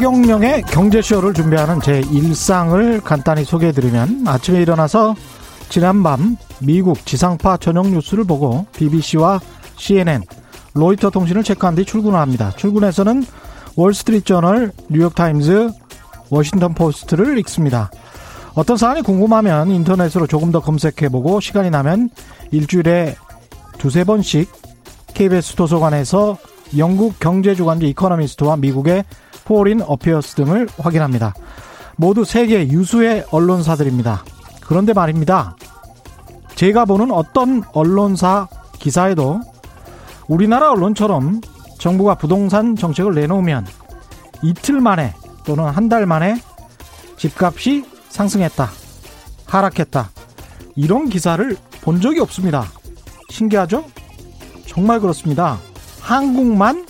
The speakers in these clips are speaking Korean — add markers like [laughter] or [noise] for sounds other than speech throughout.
최경영의 경제쇼를 준비하는 제 일상을 간단히 소개해드리면 아침에 일어나서 지난밤 미국 지상파 저녁 뉴스를 보고 BBC와 CNN, 로이터 통신을 체크한 뒤 출근을 합니다. 출근해서는 월스트리트저널, 뉴욕타임즈, 워싱턴 포스트를 읽습니다. 어떤 사안이 궁금하면 인터넷으로 조금 더 검색해보고 시간이 나면 일주일에 두세 번씩 KBS 도서관에서 영국 경제주간지 이코노미스트와 미국의 포린 어페어스 등을 확인합니다. 모두 세계 유수의 언론사들입니다. 그런데 말입니다. 제가 보는 어떤 언론사 기사에도 우리나라 언론처럼 정부가 부동산 정책을 내놓으면 이틀 만에 또는 한 달 만에 집값이 상승했다. 하락했다. 이런 기사를 본 적이 없습니다. 신기하죠? 정말 그렇습니다. 한국만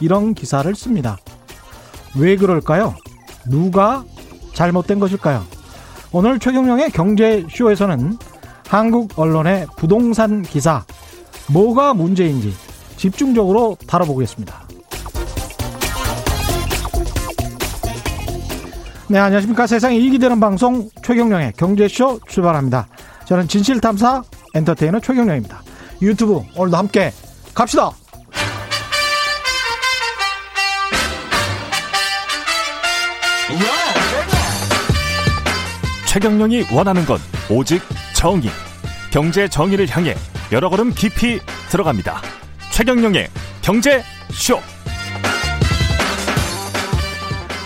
이런 기사를 씁니다. 왜 그럴까요? 누가 잘못된 것일까요? 오늘 최경영의 경제쇼에서는 한국 언론의 부동산 기사, 뭐가 문제인지 집중적으로 다뤄보겠습니다. 네, 안녕하십니까. 세상에 이익이 되는 방송 최경영의 경제쇼 출발합니다. 저는 진실탐사 엔터테이너 최경영입니다. 유튜브 오늘도 함께 갑시다! 최경영이 원하는 건 오직 정의. 경제 정의를 향해 여러 걸음 깊이 들어갑니다. 최경영의 경제 쇼.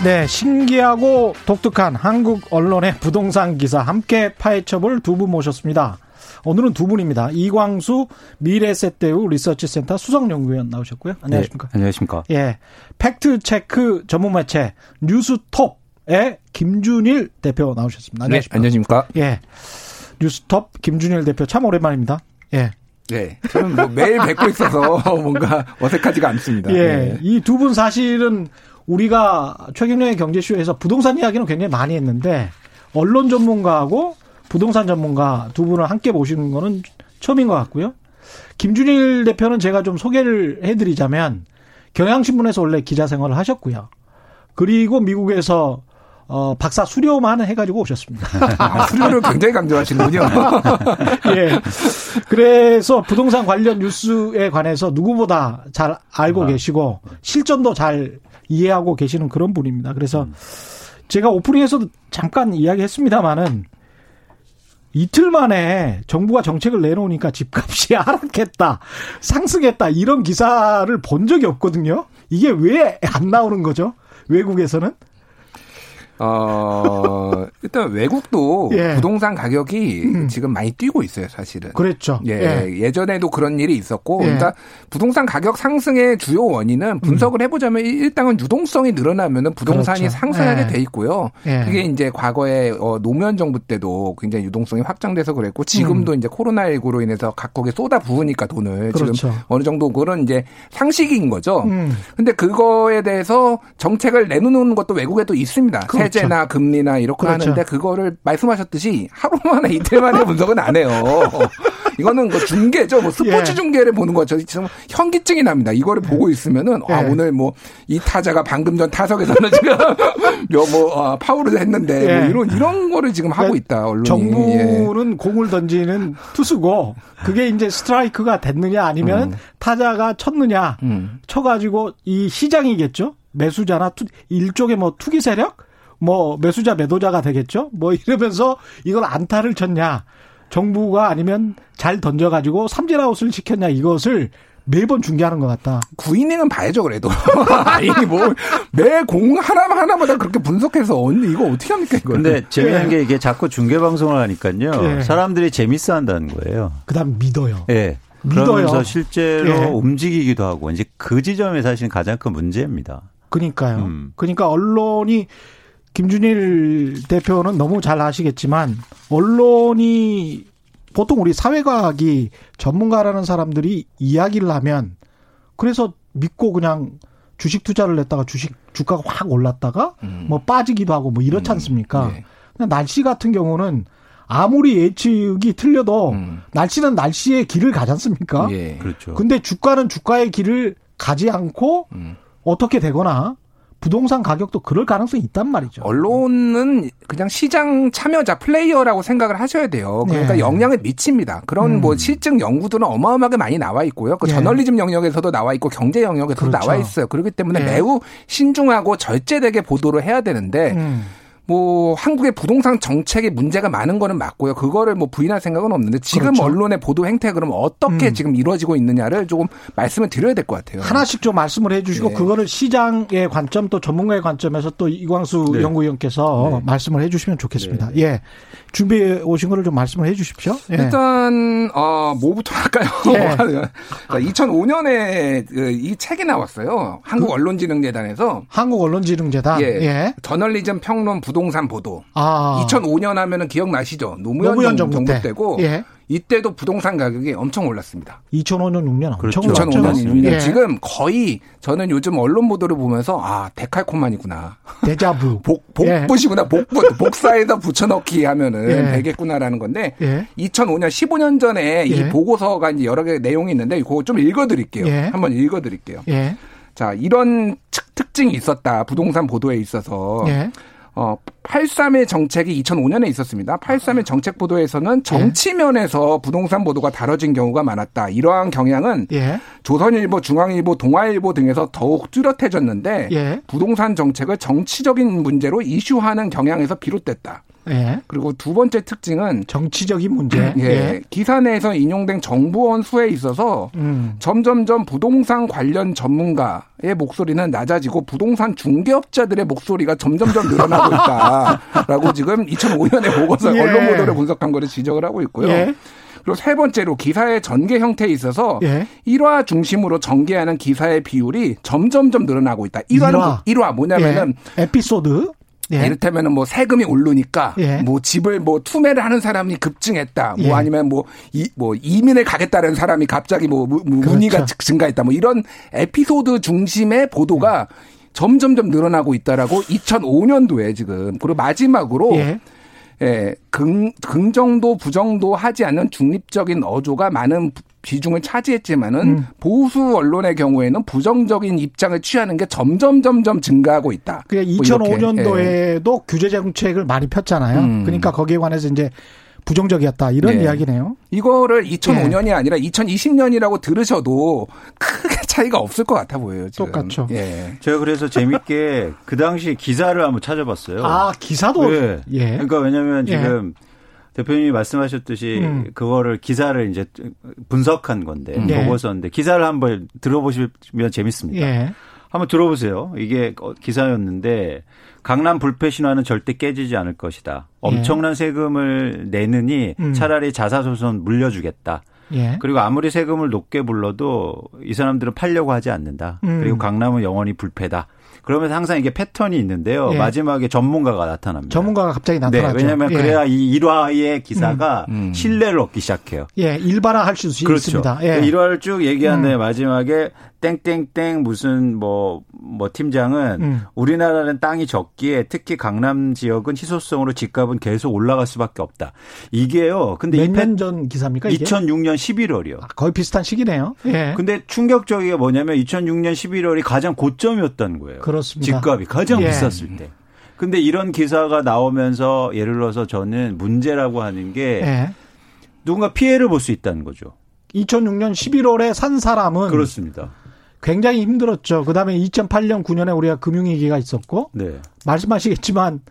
네, 신기하고 독특한 한국 언론의 부동산 기사 함께 파헤쳐볼 두 분 모셨습니다. 오늘은 두 분입니다. 이광수 미래에셋대우 리서치센터 수석연구위원 나오셨고요. 안녕하십니까? 네, 안녕하십니까? 예. 팩트 체크 전문 매체 뉴스톱 의 김준일 대표 나오셨습니다. 네, 안녕하십니까? 네, 안녕하십니까? 예. 뉴스톱 김준일 대표 참 오랜만입니다. 예. 네. 저는 뭐 매일 뵙고 있어서 [laughs] 뭔가 어색하지가 않습니다. 예. 네. 이두 분 사실은 우리가 최경련의 경제쇼에서 부동산 이야기는 굉장히 많이 했는데 언론 전문가하고 부동산 전문가 두 분을 함께 모시는 거는 처음인 것 같고요. 김준일 대표는 제가 좀 소개를 해드리자면 경향신문에서 원래 기자 생활을 하셨고요. 그리고 미국에서 어, 박사 수료만 해가지고 오셨습니다. 아, [laughs] 수료를 굉장히 강조하시는군요. [laughs] 예. 그래서 부동산 관련 뉴스에 관해서 누구보다 잘 알고 아. 계시고 실전도 잘 이해하고 계시는 그런 분입니다. 그래서 음. 제가 오프닝에서도 잠깐 이야기했습니다마는 이틀 만에 정부가 정책을 내놓으니까 집값이 [laughs] 하락했다, 상승했다 이런 기사를 본 적이 없거든요. 이게 왜 안 나오는 거죠? 외국에서는? 어, 일단 외국도 예. 부동산 가격이 음. 지금 많이 뛰고 있어요, 사실은. 그랬죠. 예. 예. 전에도 그런 일이 있었고, 예. 그러니까 부동산 가격 상승의 주요 원인은 분석을 음. 해보자면 일단은 유동성이 늘어나면은 부동산이 그렇죠. 상승하게 예. 돼 있고요. 예. 그게 이제 과거에 어, 노무현 정부 때도 굉장히 유동성이 확장돼서 그랬고, 지금도 음. 이제 코로나19로 인해서 각국에 쏟아 부으니까 돈을 그렇죠. 지금 어느 정도 그런 이제 상식인 거죠. 음. 근데 그거에 대해서 정책을 내놓는 것도 외국에도 있습니다. 그 렇죠. 세제나 금리나 이렇게 그렇죠. 하는데 그거를 말씀하셨듯이 하루 만에 이틀 만에 분석은 안 해요. [laughs] 이거는 뭐 중계죠. 뭐 스포츠 예. 중계를 보는 거죠. 지금 현기증이 납니다. 이거를 예. 보고 있으면은 아, 예. 아 오늘 뭐 이 타자가 방금 전 타석에서는 지금 [laughs] 뭐 어, 파울을 했는데 뭐 예. 이런 이런 거를 지금 하고 그러니까 있다. 언론이. 정부는 예. 공을 던지는 투수고 그게 이제 스트라이크가 됐느냐 아니면 음. 타자가 쳤느냐 음. 쳐가지고 이 시장이겠죠. 매수자나 투, 일종의 뭐 투기 세력 뭐 매수자 매도자가 되겠죠. 뭐 이러면서 이걸 안타를 쳤냐. 정부가 아니면 잘 던져가지고 삼진아웃을 시켰냐 이것을 매번 중계하는 것 같다. 구이닝은 봐야죠, 그래도. [laughs] 아니, 뭐, 매 공 하나, 하나마다 그렇게 분석해서, 언니, 이거 어떻게 합니까, 이거 근데 재미난 예. 게 이게 자꾸 중계방송을 하니까요. 예. 사람들이 재밌어 한다는 거예요. 그 다음 믿어요. 예. 그러면서 실제로 예. 움직이기도 하고, 이제 그 지점이 사실 가장 큰 문제입니다. 그니까요. 음. 그러니까 언론이 김준일 대표는 너무 잘 아시겠지만 언론이 보통 우리 사회과학이 전문가라는 사람들이 이야기를 하면 그래서 믿고 그냥 주식 투자를 했다가 주식 주가가 확 올랐다가 음. 뭐 빠지기도 하고 뭐 이렇지 음. 않습니까? 음. 네. 날씨 같은 경우는 아무리 예측이 틀려도 음. 날씨는 날씨의 길을 가지 않습니까? 예. 그렇죠. 근데 주가는 주가의 길을 가지 않고 음. 어떻게 되거나 부동산 가격도 그럴 가능성이 있단 말이죠. 언론은 그냥 시장 참여자 플레이어라고 생각을 하셔야 돼요. 그러니까 네. 영향을 미칩니다. 그런 음. 뭐 실증 연구들은 어마어마하게 많이 나와 있고요. 그 네. 저널리즘 영역에서도 나와 있고 경제 영역에서도 그렇죠. 나와 있어요. 그렇기 때문에 네. 매우 신중하고 절제되게 보도를 해야 되는데 음. 뭐 한국의 부동산 정책에 문제가 많은 거는 맞고요. 그거를 뭐 부인할 생각은 없는데 지금 그렇죠. 언론의 보도 행태 그럼 어떻게 음. 지금 이루어지고 있느냐를 조금 말씀을 드려야 될 것 같아요. 하나씩 좀 말씀을 해주시고 네. 그거를 시장의 관점 또 전문가의 관점에서 또 이광수 네. 연구위원께서 네. 말씀을 해주시면 좋겠습니다. 네. 예. 준비해 오신 거를 좀 말씀을 해 주십시오. 예. 일단 어 뭐부터 할까요? 예. [laughs] 2005년에 그이 책이 나왔어요. 한국 그, 언론진흥재단에서 한국 언론진흥재단 예. 예. 저널리즘 평론 부 동산 보도. 아. 2005년 하면은 기억나시죠? 노무현, 노무현 정부, 정부 때. 고 예. 이때도 부동산 가격이 엄청 올랐습니다. 2005년 6년 엄청 그렇죠. 2005년 6년 예. 지금 거의 저는 요즘 언론 보도를 보면서 아 데칼코만이구나. 데자부. [laughs] 복 복붙이구나. 예. 복붙 복사에다 붙여넣기 하면은 예. 되겠구나라는 건데 예. 2005년 15년 전에 이 예. 보고서가 이제 여러 개 내용이 있는데 그거 좀 읽어드릴게요. 예. 한번 읽어드릴게요. 자 이런 특징이 있었다 부동산 보도에 있어서. 어, 83의 정책이 2005년에 있었습니다. 83의 정책 보도에서는 정치면에서 부동산 보도가 다뤄진 경우가 많았다. 이러한 경향은 예. 조선일보, 중앙일보, 동아일보 등에서 더욱 뚜렷해졌는데 예. 부동산 정책을 정치적인 문제로 이슈하는 경향에서 비롯됐다. 예. 그리고 두 번째 특징은 정치적인 문제. 예. 예. 기사 내에서 인용된 정부원 수에 있어서 음. 점점점 부동산 관련 전문가의 목소리는 낮아지고 부동산 중개업자들의 목소리가 점점점 늘어나고 있다라고 [laughs] 지금 2005년에 보고서 예. 언론 보도를 분석한 거를 지적을 하고 있고요. 예. 그리고 세 번째로 기사의 전개 형태에 있어서 예. 1화 중심으로 전개하는 기사의 비율이 점점점 늘어나고 있다. 1화는 1화, 1화 뭐냐면은 예. 에피소드 예. 이를테면은 뭐 세금이 오르니까 예. 뭐 집을 뭐 투매를 하는 사람이 급증했다. 뭐 예. 아니면 뭐, 이, 뭐 이민을 가겠다는 사람이 갑자기 뭐 문의가 그렇죠. 증가했다. 뭐 이런 에피소드 중심의 보도가 점점점 늘어나고 있다라고 2005년도에 지금 그리고 마지막으로 예. 예, 긍, 긍정도 부정도 하지 않는 중립적인 어조가 많은 비중을 차지했지만은 음. 보수 언론의 경우에는 부정적인 입장을 취하는 게 점점 점점 증가하고 있다. 그 2005년도에도 뭐 예. 규제 정책을 많이 폈잖아요. 음. 그러니까 거기에 관해서 이제 부정적이었다 이런 네. 이야기네요. 이거를 2005년이 네. 아니라 2020년이라고 들으셔도 크게 차이가 없을 것 같아 보여요. 지금. 똑같죠. 예. 제가 그래서 재밌게 그 당시 기사를 한번 찾아봤어요. 아 기사도. 예. 예. 그러니까 왜냐하면 예. 지금 대표님이 말씀하셨듯이 음. 그거를 기사를 이제 분석한 건데 음. 네. 보고서인데 기사를 한번 들어보시면 재밌습니다. 예. 한번 들어보세요. 이게 기사였는데 강남 불패 신화는 절대 깨지지 않을 것이다. 엄청난 예. 세금을 내느니 음. 차라리 자사소손 물려주겠다. 예. 그리고 아무리 세금을 높게 불러도 이 사람들은 팔려고 하지 않는다. 음. 그리고 강남은 영원히 불패다. 그러면서 항상 이게 패턴이 있는데요. 예. 마지막에 전문가가 나타납니다. 전문가가 갑자기 네, 나타나죠. 네, 왜냐하면 예. 그래야 이 일화의 기사가 음. 음. 신뢰를 얻기 시작해요. 예, 일반화할 수 그렇죠. 있습니다. 예. 일화를 쭉 얘기한 다음에 음. 마지막에 땡땡땡 무슨 뭐뭐 뭐 팀장은 음. 우리나라는 땅이 적기에 특히 강남 지역은 희소성으로 집값은 계속 올라갈 수밖에 없다. 이게요. 근데 몇 년 전 기사입니까? 이게? 2006년 11월이요. 아, 거의 비슷한 시기네요. 예. 근데 충격적이게 뭐냐면 2006년 11월이 가장 고점이었다는 거예요. 그렇습니다. 집값이 가장 예. 비쌌을 때. 근데 이런 기사가 나오면서 예를 들어서 저는 문제라고 하는 게 예. 누군가 피해를 볼 수 있다는 거죠. 2006년 11월에 산 사람은 그렇습니다. 굉장히 힘들었죠. 그다음에 2008년 9년에 우리가 금융위기가 있었고 네. 말씀하시겠지만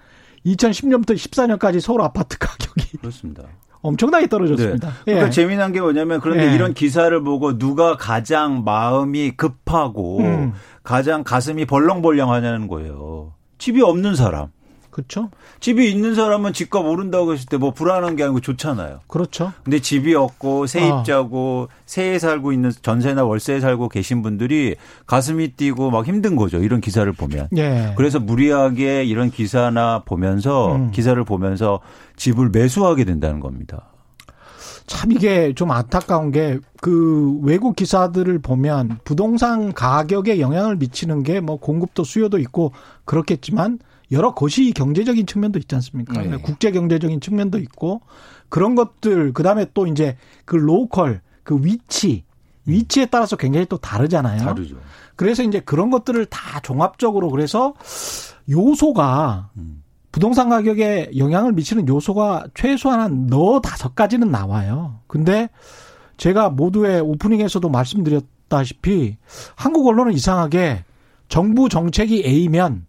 2010년부터 14년까지 서울 아파트 가격이 그렇습니다. [laughs] 엄청나게 떨어졌습니다. 네. 그러니까 예. 재미난 게 뭐냐면 그런데 예. 이런 기사를 보고 누가 가장 마음이 급하고 음. 가장 가슴이 벌렁벌렁하냐는 거예요. 집이 없는 사람. 그렇죠. 집이 있는 사람은 집값 오른다고 했을 때 뭐 불안한 게 아니고 좋잖아요. 그렇죠. 근데 집이 없고 세입자고 어. 세에 살고 있는 전세나 월세에 살고 계신 분들이 가슴이 뛰고 막 힘든 거죠. 이런 기사를 보면. 예. 그래서 무리하게 이런 기사나 보면서 음. 기사를 보면서 집을 매수하게 된다는 겁니다. 참 이게 좀 안타까운 게 그 외국 기사들을 보면 부동산 가격에 영향을 미치는 게 뭐 공급도 수요도 있고 그렇겠지만 여러 것이 경제적인 측면도 있지 않습니까? 네. 국제 경제적인 측면도 있고 그런 것들 그다음에 또 이제 그 로컬 그 위치 위치에 따라서 굉장히 또 다르잖아요. 다르죠. 그래서 이제 그런 것들을 다 종합적으로 그래서 요소가 음. 부동산 가격에 영향을 미치는 요소가 최소한 한 너 다섯 가지는 나와요. 근데 제가 모두의 오프닝에서도 말씀드렸다시피 한국 언론은 이상하게 정부 정책이 A면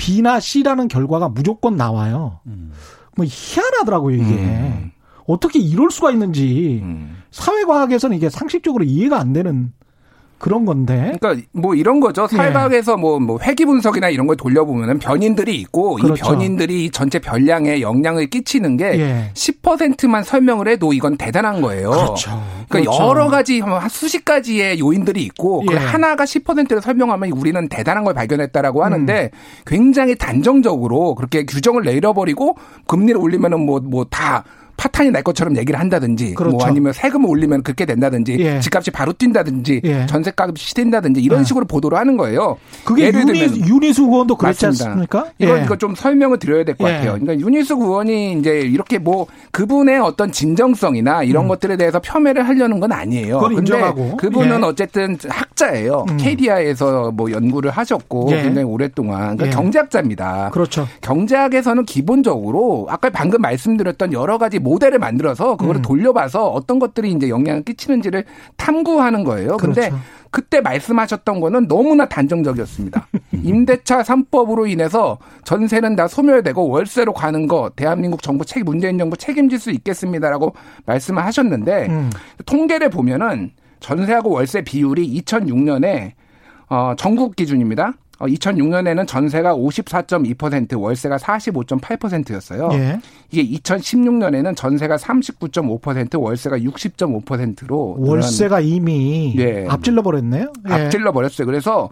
B나 C라는 결과가 무조건 나와요. 음. 뭐 희한하더라고요, 이게. 음. 어떻게 이럴 수가 있는지 음. 사회과학에서는 이게 상식적으로 이해가 안 되는 그런 건데. 그러니까 뭐 이런 거죠. 사회과학에서 예. 뭐, 뭐 회귀 분석이나 이런 걸 돌려보면은 변인들이 있고 그렇죠. 이 변인들이 전체 변량에 영향을 끼치는 게 예. 10%만 설명을 해도 이건 대단한 거예요. 그렇죠. 그러니까 그렇죠. 여러 가지 한 수십 가지의 요인들이 있고 그 예. 그 하나가 10%를 설명하면 우리는 대단한 걸 발견했다라고 하는데 음. 굉장히 단정적으로 그렇게 규정을 내려버리고 금리를 올리면은 뭐 뭐 다 파탄이 날 것처럼 얘기를 한다든지 뭐 그렇죠. 뭐 아니면 세금을 올리면 그렇게 된다든지 예. 집값이 바로 뛴다든지 예. 전세값이 뛴다든지 이런 예. 식으로 보도를 하는 거예요. 그게 예를 유니, 들면 유니수 의원도 그랬지 맞습니다. 않습니까? 이거 예. 이거 좀 설명을 드려야 될것 예. 같아요. 그러니까 유니수 의원이 이제 이렇게 뭐 그분의 어떤 진정성이나 이런 음. 것들에 대해서 폄훼를 하려는 건 아니에요. 인정하고. 그분은 예. 어쨌든 학자예요. 음. KDI에서 뭐 연구를 하셨고 굉장히 오랫동안 그러니까 경제학자입니다. 그렇죠. 경제학에서는 기본적으로 아까 방금 말씀드렸던 여러 가지 모델을 만들어서 그거를 음. 돌려봐서 어떤 것들이 이제 영향을 끼치는지를 탐구하는 거예요. 그런데 그렇죠. 그때 말씀하셨던 거는 너무나 단정적이었습니다. [laughs] 임대차 3법으로 인해서 전세는 다 소멸되고 월세로 가는 거 대한민국 정부 책 문재인 정부 책임질 수 있겠습니다라고 말씀을 하셨는데 음. 통계를 보면은 전세하고 월세 비율이 2006년에 어 전국 기준입니다. 2006년에는 어, 전세가 54.2% 월세가 45.8%였어요. 예. 이게 2016년에는 전세가 39.5% 월세가 60.5%로 월세가 이미 예. 앞질러 버렸네요. 예. 앞질러 버렸어요. 그래서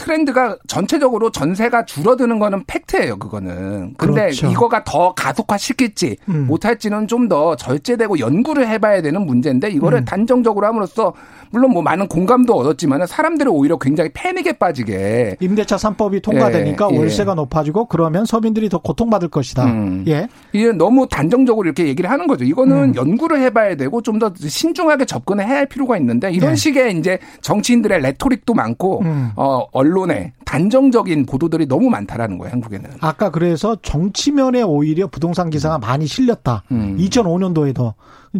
트렌드가 전체적으로 전세가 줄어드는 거는 팩트예요, 그거는. 근데 그렇죠. 이거가 더 가속화 시킬지 음. 못할지는 좀 더 절제되고 연구를 해봐야 되는 문제인데 이거를 음. 단정적으로 함으로써 물론 뭐 많은 공감도 얻었지만 사람들이 오히려 굉장히 패닉에 빠지게 임대차 3법이 통과되니까 예, 예. 월세가 높아지고 그러면 서민들이 더 고통받을 것이다. 음. 예. 이게 너무 단정적으로 이렇게 얘기를 하는 거죠. 이거는 음. 연구를 해봐야 되고 좀 더 신중하게 접근을 해야 할 필요가 있는데 이런 예. 식의 이제 정치인들의 레토릭도 많고 음. 어 언론 에 단정적인 보도들이 너무 많다라는 거예요, 한국에는. 아까 그래서 정치면에 오히려 부동산 기사가 음. 많이 실렸다. 음. 2005년도에도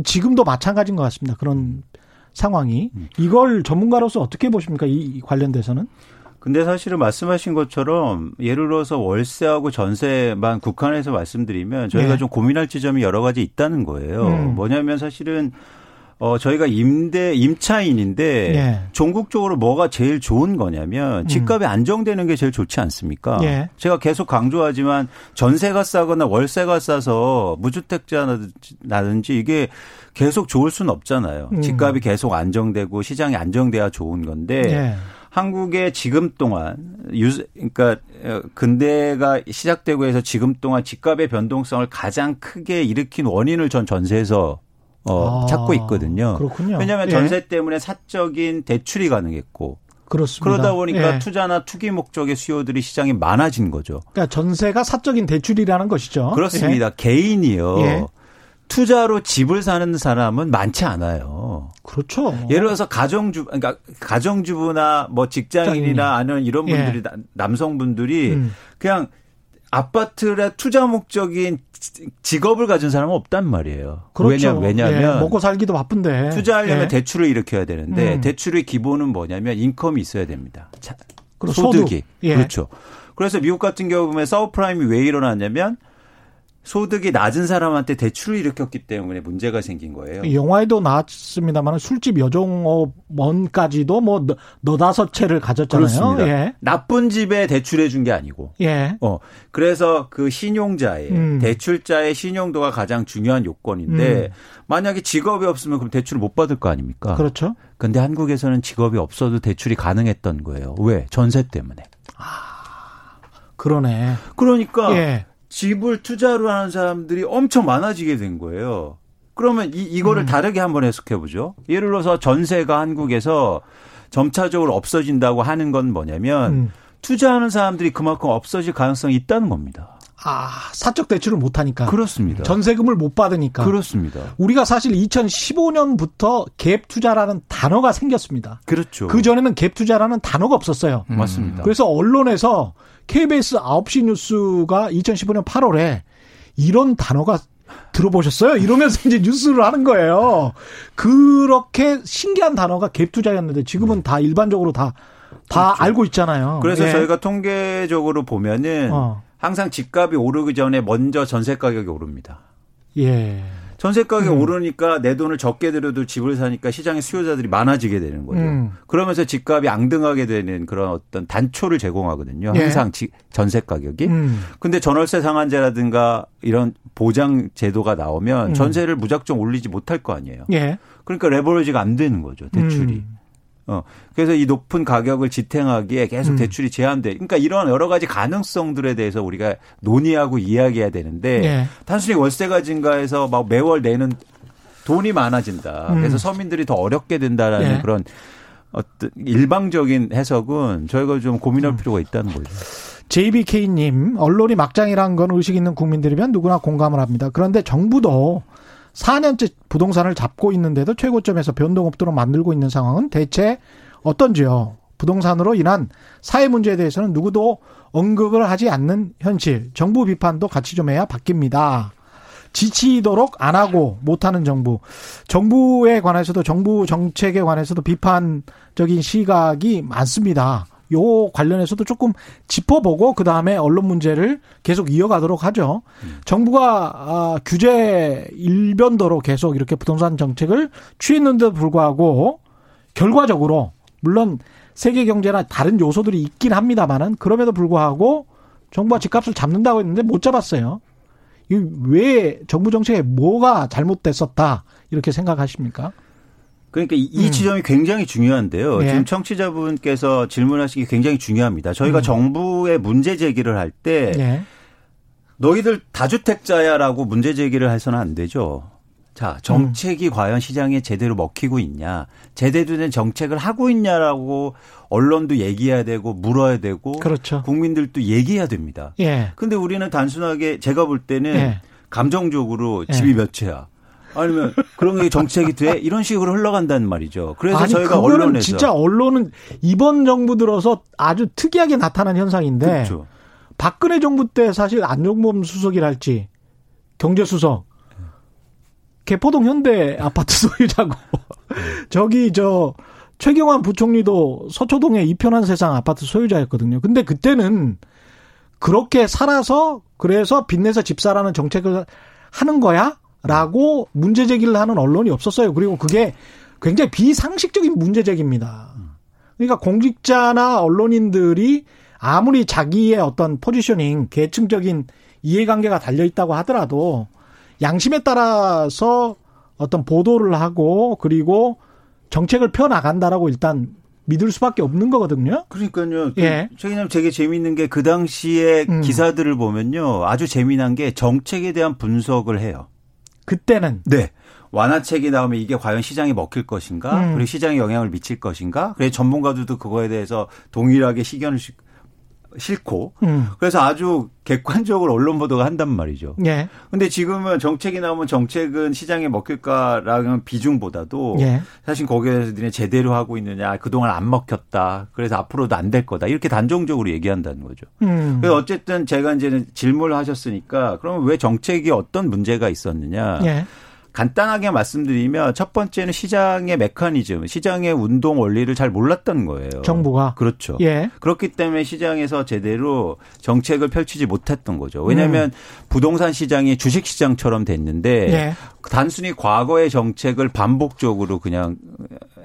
지금도 마찬가지인 것 같습니다. 그런 상황이 음. 이걸 전문가로서 어떻게 보십니까? 이 관련돼서는? 근데 사실은 말씀하신 것처럼 예를 들어서 월세하고 전세만 국한해서 말씀드리면 저희가 네. 좀 고민할 지점이 여러 가지 있다는 거예요. 음. 뭐냐면 사실은 어 저희가 임대 임차인인데 예. 전국적으로 뭐가 제일 좋은 거냐면 음. 집값이 음. 안정되는 게 제일 좋지 않습니까? 예. 제가 계속 강조하지만 전세가 싸거나 월세가 싸서 무주택자라든지 이게 계속 좋을 수는 없잖아요. 음. 집값이 계속 안정되고 시장이 안정돼야 좋은 건데 예. 한국의 지금 동안 유 그러니까 어, 근대가 시작되고 해서 지금 동안 집값의 변동성을 가장 크게 일으킨 원인을 전 전세에서 어, 아, 찾고 있거든요. 그렇군요. 왜냐하면 예. 전세 때문에 사적인 대출이 가능했고 그렇습니다. 그러다 보니까 예. 투자나 투기 목적의 수요들이 시장이 많아진 거죠. 그러니까 전세가 사적인 대출이라는 것이죠. 그렇습니다. 예. 개인이요. 예. 투자로 집을 사는 사람은 많지 않아요. 그렇죠. 예를 들어서 가정주 그러니까 가정주부나 뭐 직장인이나 아니면 이런 예. 분들이 남성분들이 음. 그냥 아파트의 투자 목적인 직업을 가진 사람은 없단 말이에요. 그렇죠. 왜냐, 왜냐하면 예, 먹고 살기도 바쁜데 투자하려면 예. 대출을 일으켜야 되는데 음. 대출의 기본은 뭐냐면 인컴이 있어야 됩니다. 자, 소득이 예. 그렇죠. 그래서 미국 같은 경우 보면 서브프라임이 왜 일어났냐면 소득이 낮은 사람한테 대출을 일으켰기 때문에 문제가 생긴 거예요. 영화에도 나왔습니다만 술집 여종원까지도 뭐 너다섯 채를 가졌잖아요. 그렇습니다. 예. 나쁜 집에 대출해 준 게 아니고. 예. 어 그래서 그 신용자의 음. 대출자의 신용도가 가장 중요한 요건인데 음. 만약에 직업이 없으면 그럼 대출을 못 받을 거 아닙니까? 그렇죠. 근데 한국에서는 직업이 없어도 대출이 가능했던 거예요. 왜? 전세 때문에. 아, 그러네. 그러니까 예. 집을 투자로 하는 사람들이 엄청 많아지게 된 거예요. 그러면 이, 이거를 음. 다르게 한번 해석해 보죠. 예를 들어서 전세가 한국에서 점차적으로 없어진다고 하는 건 뭐냐면 음. 투자하는 사람들이 그만큼 없어질 가능성이 있다는 겁니다. 아, 사적 대출을 못 하니까. 그렇습니다. 전세금을 못 받으니까. 그렇습니다. 우리가 사실 2015년부터 갭 투자라는 단어가 생겼습니다. 그렇죠. 그 전에는 갭 투자라는 단어가 없었어요. 음. 맞습니다. 그래서 언론에서 KBS 9시 뉴스가 2015년 8월에 이런 단어가 들어보셨어요? 이러면서 이제 뉴스를 하는 거예요. 그렇게 신기한 단어가 갭 투자였는데 지금은 다 일반적으로 다, 다 그렇죠. 알고 있잖아요. 그래서 예. 저희가 통계적으로 보면은 어. 항상 집값이 오르기 전에 먼저 전세 가격이 오릅니다. 예. 전세 가격이 음. 오르니까 내 돈을 적게 들여도 집을 사니까 시장에 수요자들이 많아지게 되는 거죠. 음. 그러면서 집값이 앙등하게 되는 그런 어떤 단초를 제공하거든요. 예. 항상 예. 전세 가격이. 음. 근데 전월세 상한제라든가 이런 보장 제도가 나오면 음. 전세를 무작정 올리지 못할 거 아니에요. 예. 그러니까 레버리지가 안 되는 거죠. 대출이. 음. 어. 그래서 이 높은 가격을 지탱하기에 계속 음. 대출이 제한돼. 그러니까 이런 여러 가지 가능성들에 대해서 우리가 논의하고 이야기해야 되는데 네. 단순히 월세가 증가해서 막 매월 내는 돈이 많아진다. 음. 그래서 서민들이 더 어렵게 된다라는 네. 그런 어떤 일방적인 해석은 저희가 좀 고민할 음. 필요가 있다는 거죠. JBK님, 언론이 막장이란 건 의식 있는 국민들이면 누구나 공감을 합니다. 그런데 정부도 4년째 부동산을 잡고 있는데도 최고점에서 변동 없도록 만들고 있는 상황은 대체 어떤지요? 부동산으로 인한 사회 문제에 대해서는 누구도 언급을 하지 않는 현실. 정부 비판도 같이 좀 해야 바뀝니다. 지치도록 안 하고 못하는 정부. 정부에 관해서도 정부 정책에 관해서도 비판적인 시각이 많습니다. 요 관련해서도 조금 짚어보고 그 다음에 언론 문제를 계속 이어가도록 하죠. 음. 정부가 아, 규제 일변도로 계속 이렇게 부동산 정책을 취했는데도 불구하고 결과적으로 물론 세계 경제나 다른 요소들이 있긴 합니다만은 그럼에도 불구하고 정부가 집값을 잡는다고 했는데 못 잡았어요. 왜 정부 정책에 뭐가 잘못됐었다 이렇게 생각하십니까? 그러니까 이, 음. 지점이 굉장히 중요한데요. 예. 지금 청취자분께서 질문하시기 굉장히 중요합니다. 저희가 음. 정부에 문제 제기를 할때 예. 너희들 다주택자야라고 문제 제기를 해서는 안 되죠. 자, 정책이 음. 과연 시장에 제대로 먹히고 있냐, 제대로 된 정책을 하고 있냐라고 언론도 얘기해야 되고 물어야 되고 그렇죠. 국민들도 얘기해야 됩니다. 예. 근데 우리는 단순하게 제가 볼 때는 예. 감정적으로 집이 예. 몇 채야. 아니면 그런 게 정책이 돼 이런 식으로 흘러간다는 말이죠. 그래서 아니, 저희가 언론에서 진짜 언론은 이번 정부 들어서 아주 특이하게 나타난 현상인데 그렇죠. 박근혜 정부 때 사실 안종범 수석이랄지 경제수석 개포동 현대 아파트 [laughs] 소유자고 저기 저 최경환 부총리도 서초동의 이편한 세상 아파트 소유자였거든요. 근데 그때는 그렇게 살아서 그래서 빚내서 집 사라는 정책을 하는 거야? 라고 문제 제기를 하는 언론이 없었어요. 그리고 그게 굉장히 비상식적인 문제 제기입니다. 그러니까 공직자나 언론인들이 아무리 자기의 어떤 포지셔닝, 계층적인 이해관계가 달려 있다고 하더라도 양심에 따라서 어떤 보도를 하고 그리고 정책을 펴 나간다라고 일단 믿을 수밖에 없는 거거든요. 그러니까요. 그 예. 최기님 되게 재미있는 게 그 당시에 음. 기사들을 보면요. 아주 재미난 게 정책에 대한 분석을 해요. 그때는 네. 완화책이 나오면 이게 과연 시장에 먹힐 것인가? 음. 그리고 시장에 영향을 미칠 것인가? 그래서 전문가들도 그거에 대해서 동일하게 시견을 싫고 음. 그래서 아주 객관적으로 언론 보도가 한단 말이죠. 예. 근데 지금은 정책이 나오면 정책은 시장에 먹힐까라는 비중보다도 예. 사실 거기에서 니네 제대로 하고 있느냐 그동안 안 먹혔다. 그래서 앞으로도 안 될 거다. 이렇게 단정적으로 얘기한다는 거죠. 음. 그래서 어쨌든 제가 이제는 질문을 하셨으니까 그러면 왜 정책이 어떤 문제가 있었느냐? 예. 간단하게 말씀드리면 첫 번째는 시장의 메커니즘, 시장의 운동 원리를 잘 몰랐던 거예요. 정부가 그렇죠. 예. 그렇기 때문에 시장에서 제대로 정책을 펼치지 못했던 거죠. 왜냐하면 음. 부동산 시장이 주식 시장처럼 됐는데 예. 단순히 과거의 정책을 반복적으로 그냥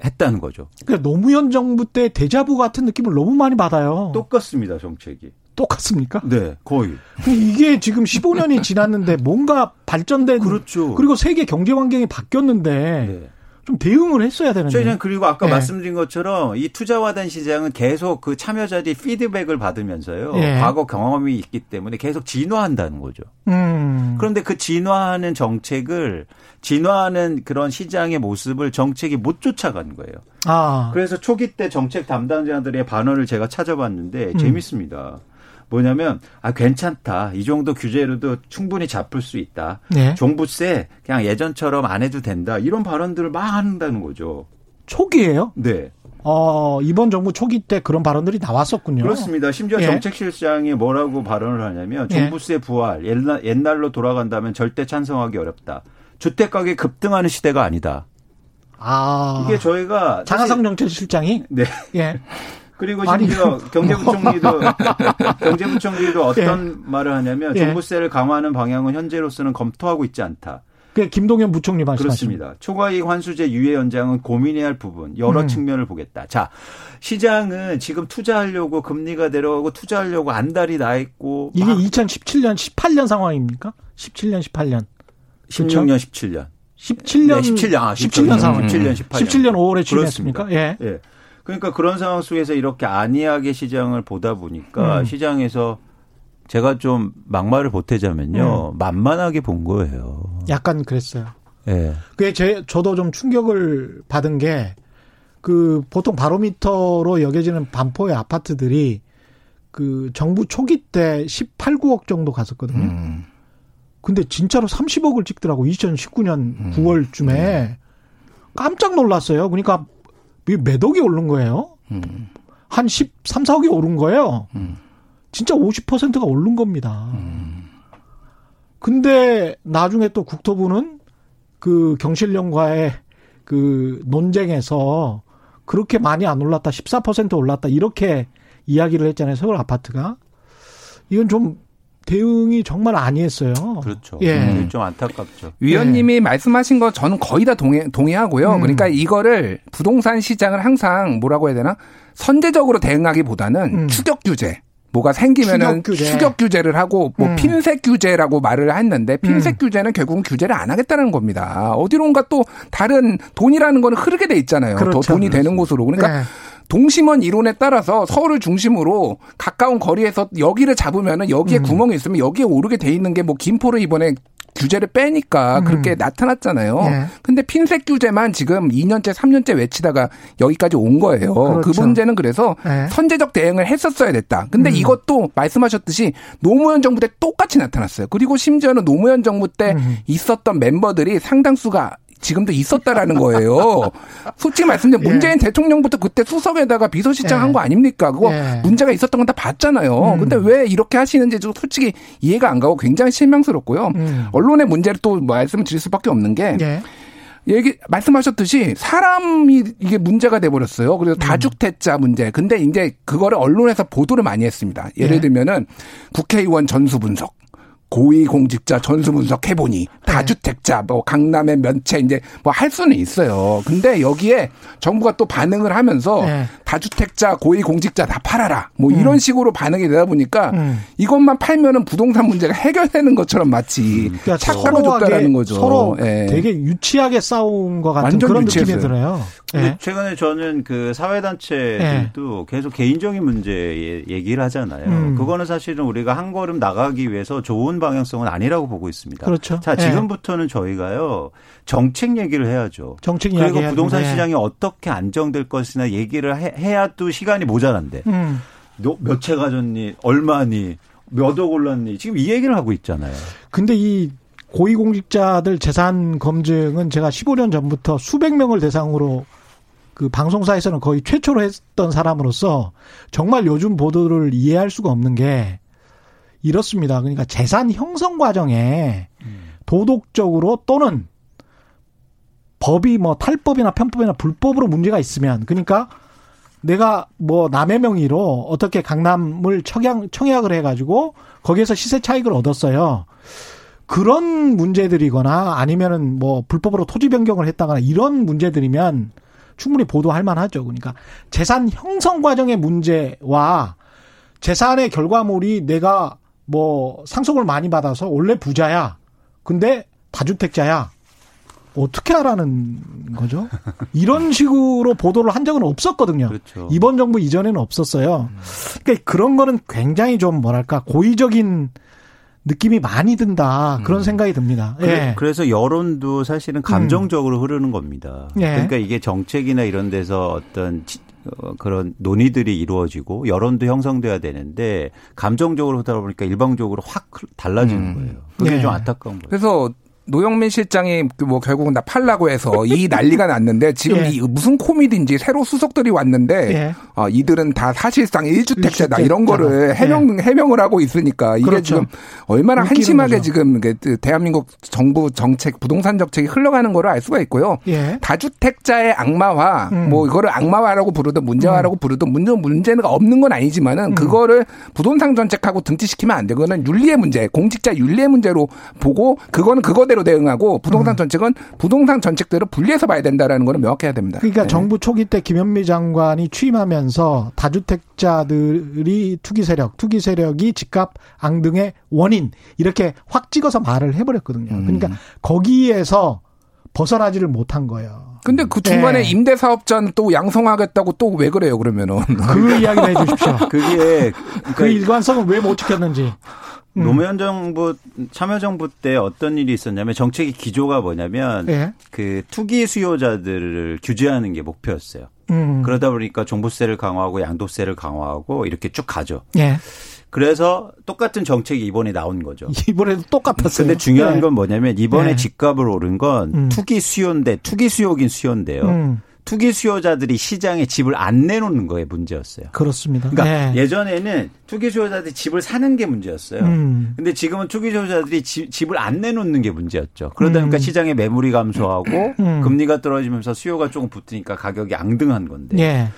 했다는 거죠. 그러니까 노무현 정부 때 대자부 같은 느낌을 너무 많이 받아요. 똑같습니다, 정책이. 똑같습니까? 네, 거의. 이게 지금 15년이 지났는데 뭔가 발전된 그렇죠. 그리고 세계 경제 환경이 바뀌었는데 네. 좀 대응을 했어야 되는데. 저희는 그리고 아까 네. 말씀드린 것처럼 이 투자화된 시장은 계속 그 참여자들이 피드백을 받으면서요. 네. 과거 경험이 있기 때문에 계속 진화한다는 거죠. 음. 그런데 그 진화하는 정책을 진화하는 그런 시장의 모습을 정책이 못 쫓아간 거예요. 아. 그래서 초기 때 정책 담당자들의 반언을 제가 찾아봤는데 음. 재밌습니다. 뭐냐면 아 괜찮다 이 정도 규제로도 충분히 잡을 수 있다 네. 종부세 그냥 예전처럼 안 해도 된다 이런 발언들을 막 한다는 거죠 초기에요? 네. 어, 이번 정부 초기 때 그런 발언들이 나왔었군요. 그렇습니다. 심지어 예. 정책실장이 뭐라고 발언을 하냐면 예. 종부세 부활 옛날, 옛날로 돌아간다면 절대 찬성하기 어렵다. 주택 가격이 급등하는 시대가 아니다. 아. 이게 저희가 장하성 정책실장이 네. 예. [laughs] 그리고 심지어 아니, 경제부총리도 [laughs] 경제부총리도 어떤 예. 말을 하냐면 예. 종부세를 강화하는 방향은 현재로서는 검토하고 있지 않다. 그 김동연 부총리 말씀하십니다. 그렇습니다. 초과이익 환수제 유예 연장은 고민해야 할 부분 여러 음. 측면을 보겠다. 자, 시장은 지금 투자하려고 금리가 내려가고 투자하려고 안달이 나 있고 이게 2017년 18년 상황입니까? 17년 18년. 16년 17년. 17년 네, 17년 아 17년 상황. 17년 18년. 17년 5월에 취임했습니까? 예. 예. 그러니까 그런 상황 속에서 이렇게 안이하게 시장을 보다 보니까 음. 시장에서 제가 좀 막말을 보태자면요. 음. 만만하게 본 거예요. 약간 그랬어요. 예. 네. 그게 제, 저도 좀 충격을 받은 게, 그, 보통 바로미터로 여겨지는 반포의 아파트들이 그 정부 초기 때 18, 9억 정도 갔었거든요. 음. 근데 진짜로 30억을 찍더라고. 2019년 음. 9월쯤에. 깜짝 놀랐어요. 그러니까 몇 억이 오른 거예요. 음. 한 13, 4억이 오른 거예요. 음. 진짜 50%가 오른 겁니다. 음. 근데 나중에 또 국토부는 그 경실련과의 그 논쟁에서 그렇게 많이 안 올랐다, 14% 올랐다, 이렇게 이야기를 했잖아요, 서울 아파트가. 이건 좀 대응이 정말 아니했어요. 그렇죠. 예. 음, 좀 안타깝죠. 위원님이 예. 말씀하신 거 저는 거의 다 동의, 동의하고요. 음. 그러니까 이거를 부동산 시장을 항상 뭐라고 해야 되나? 선제적으로 대응하기보다는 음. 추격 규제. 뭐가 생기면은 추격, 규제. 추격 규제를 하고 뭐 음. 핀셋 규제라고 말을 했는데 핀셋 음. 규제는 결국은 규제를 안 하겠다는 겁니다. 어디론가 또 다른 돈이라는 거는 흐르게 돼 있잖아요. 그렇죠. 더 돈이 되는 곳으로. 그러니까 네. 동심원 이론에 따라서 서울을 중심으로 가까운 거리에서 여기를 잡으면은 여기에 음. 구멍이 있으면 여기에 오르게 돼 있는 게 뭐 김포를 이번에 규제를 빼니까 음. 그렇게 나타났잖아요. 네. 근데 핀셋 규제만 지금 2년째, 3년째 외치다가 여기까지 온 거예요. 그 그렇죠. 그 문제는 그래서 네. 선제적 대응을 했었어야 됐다. 근데 음. 이것도 말씀하셨듯이 노무현 정부 때 똑같이 나타났어요. 그리고 심지어는 노무현 정부 때 음. 있었던 멤버들이 상당수가 지금도 있었다라는 거예요. [laughs] 솔직히 말씀드리면 예. 문재인 대통령부터 그때 수석에다가 비서실장 예. 한거 아닙니까? 그거 예. 문제가 있었던 건 다 봤잖아요. 음. 근데 왜 이렇게 하시는지 좀 솔직히 이해가 안 가고 굉장히 실망스럽고요. 음. 언론의 문제를 또 말씀을 드릴 수밖에 없는 게 예. 얘기 말씀하셨듯이 사람이 이게 문제가 돼 버렸어요. 그래서 음. 다주택자 문제. 근데 이제 그거를 언론에서 보도를 많이 했습니다. 예를 예. 들면은 국회의원 전수 분석. 고위공직자 전수 분석 해보니 네. 다주택자 뭐 강남의 면체 이제 뭐 할 수는 있어요. 근데 여기에 정부가 또 반응을 하면서 네. 다주택자 고위공직자 다 팔아라 뭐 음. 이런 식으로 반응이 되다 보니까 음. 이것만 팔면은 부동산 문제가 해결되는 것처럼 마치 음. 그러니까 착각을 줬다라는 거죠. 서로 네. 되게 유치하게 싸운 것 같은 그런 느낌이 들어요. 네. 최근에 저는 그 사회단체들도 네. 계속 개인적인 문제 얘기를 하잖아요. 음. 그거는 사실은 우리가 한 걸음 나가기 위해서 좋은 방향성은 아니라고 보고 있습니다. 그렇죠. 자, 네. 지금부터는 저희가요. 정책 얘기를 해야죠. 정책 이야기 그리고 부동산 시장이 어떻게 안정될 것이나 얘기를 해, 야또 시간이 모자란데. 음. 몇 채 가졌니? 얼마니? 몇 억 올랐니? 지금 이 얘기를 하고 있잖아요. 근데 이 고위공직자들 재산 검증은 제가 15년 전부터 수백 명을 대상으로 그 방송사에서는 거의 최초로 했던 사람으로서 정말 요즘 보도를 이해할 수가 없는 게 이렇습니다. 그러니까 재산 형성 과정에 도덕적으로 또는 법이 뭐 탈법이나 편법이나 불법으로 문제가 있으면 그러니까 내가 뭐 남의 명의로 어떻게 강남을 청약, 청약을 해가지고 거기에서 시세 차익을 얻었어요. 그런 문제들이거나 아니면은 뭐 불법으로 토지 변경을 했다거나 이런 문제들이면 충분히 보도할 만하죠. 그러니까 재산 형성 과정의 문제와 재산의 결과물이 내가 뭐 상속을 많이 받아서 원래 부자야. 근데 다주택자야. 어떻게 하라는 거죠? [laughs] 이런 식으로 보도를 한 적은 없었거든요. 그렇죠. 이번 정부 이전에는 없었어요. 그러니까 그런 거는 굉장히 좀 뭐랄까 고의적인 느낌이 많이 든다 그런 음. 생각이 듭니다. 예. 그래 서 여론도 사실은 감정적으로 음. 흐르는 겁니다. 예. 그러니까 이게 정책이나 이런 데서 어떤 어, 그런 논의들이 이루어지고 여론도 형성돼야 되는데 감정적으로 하다 보니까 일방적으로 확 달라지는 음. 거예요. 그게 네. 좀 안타까운 거예요. 그래서 노영민 실장이 그뭐 결국은 다 팔라고 해서 이 [laughs] 난리가 났는데 지금 예. 이 무슨 코미디인지 새로 수석들이 왔는데 예. 어, 이들은 다 사실상 1주택자다 이런 거를 예. 해명 해명을 하고 있으니까 이게 그렇죠. 지금 얼마나 한심하게 거죠. 지금 대한민국 정부 정책 부동산 정책이 흘러가는 거를 알 수가 있고요. 예. 다주택자의 악마화 음. 뭐 이거를 악마화라고 부르든 문제화라고 음. 부르든 문제 문제는 없는 건 아니지만은 음. 그거를 부동산 정책하고 등치시키면 안 되고는 윤리의 문제, 공직자 윤리의 문제로 보고 그거는 그거대로 정책대로 대응하고 부동산 음. 정책은 부동산 정책대로 분리해서 봐야 된다라는 거는 명확해야 됩니다. 그러니까 네. 정부 초기 때 김현미 장관이 취임하면서 다주택자들이 투기 세력, 투기 세력이 집값 앙등의 원인 이렇게 확 찍어서 말을 해버렸거든요. 음. 그러니까 거기에서 벗어나지를 못한 거예요. 근데 그 중간에 네. 임대 사업자는 또 양성하겠다고 또 왜 그래요, 그러면은? 그 이야기를 해 주십시오. 그게 그 일관성을 왜못 지켰는지. 음. 노무현 정부 참여정부 때 어떤 일이 있었냐면 정책의 기조가 뭐냐면 예. 그 투기 수요자들을 규제하는 게 목표였어요. 음. 그러다 보니까 종부세를 강화하고 양도세를 강화하고 이렇게 쭉 가죠. 예. 그래서 똑같은 정책이 이번에 나온 거죠. [laughs] 이번에도 똑같았어요. 근데 중요한 예. 건 뭐냐면 이번에 예. 집값을 오른 건 음. 투기 수요인데 투기 수요긴 수요인데요. 음. 투기 수요자들이 시장에 집을 안 내놓는 거에 문제였어요. 그렇습니다. 그러니까 네. 예전에는 투기 수요자들이 집을 사는 게 문제였어요. 음. 근데 지금은 투기 수요자들이 집, 집을 안 내놓는 게 문제였죠. 그러다 보니까 음. 시장의 매물이 감소하고 음. 금리가 떨어지면서 수요가 조금 붙으니까 가격이 앙등한 건데. 네.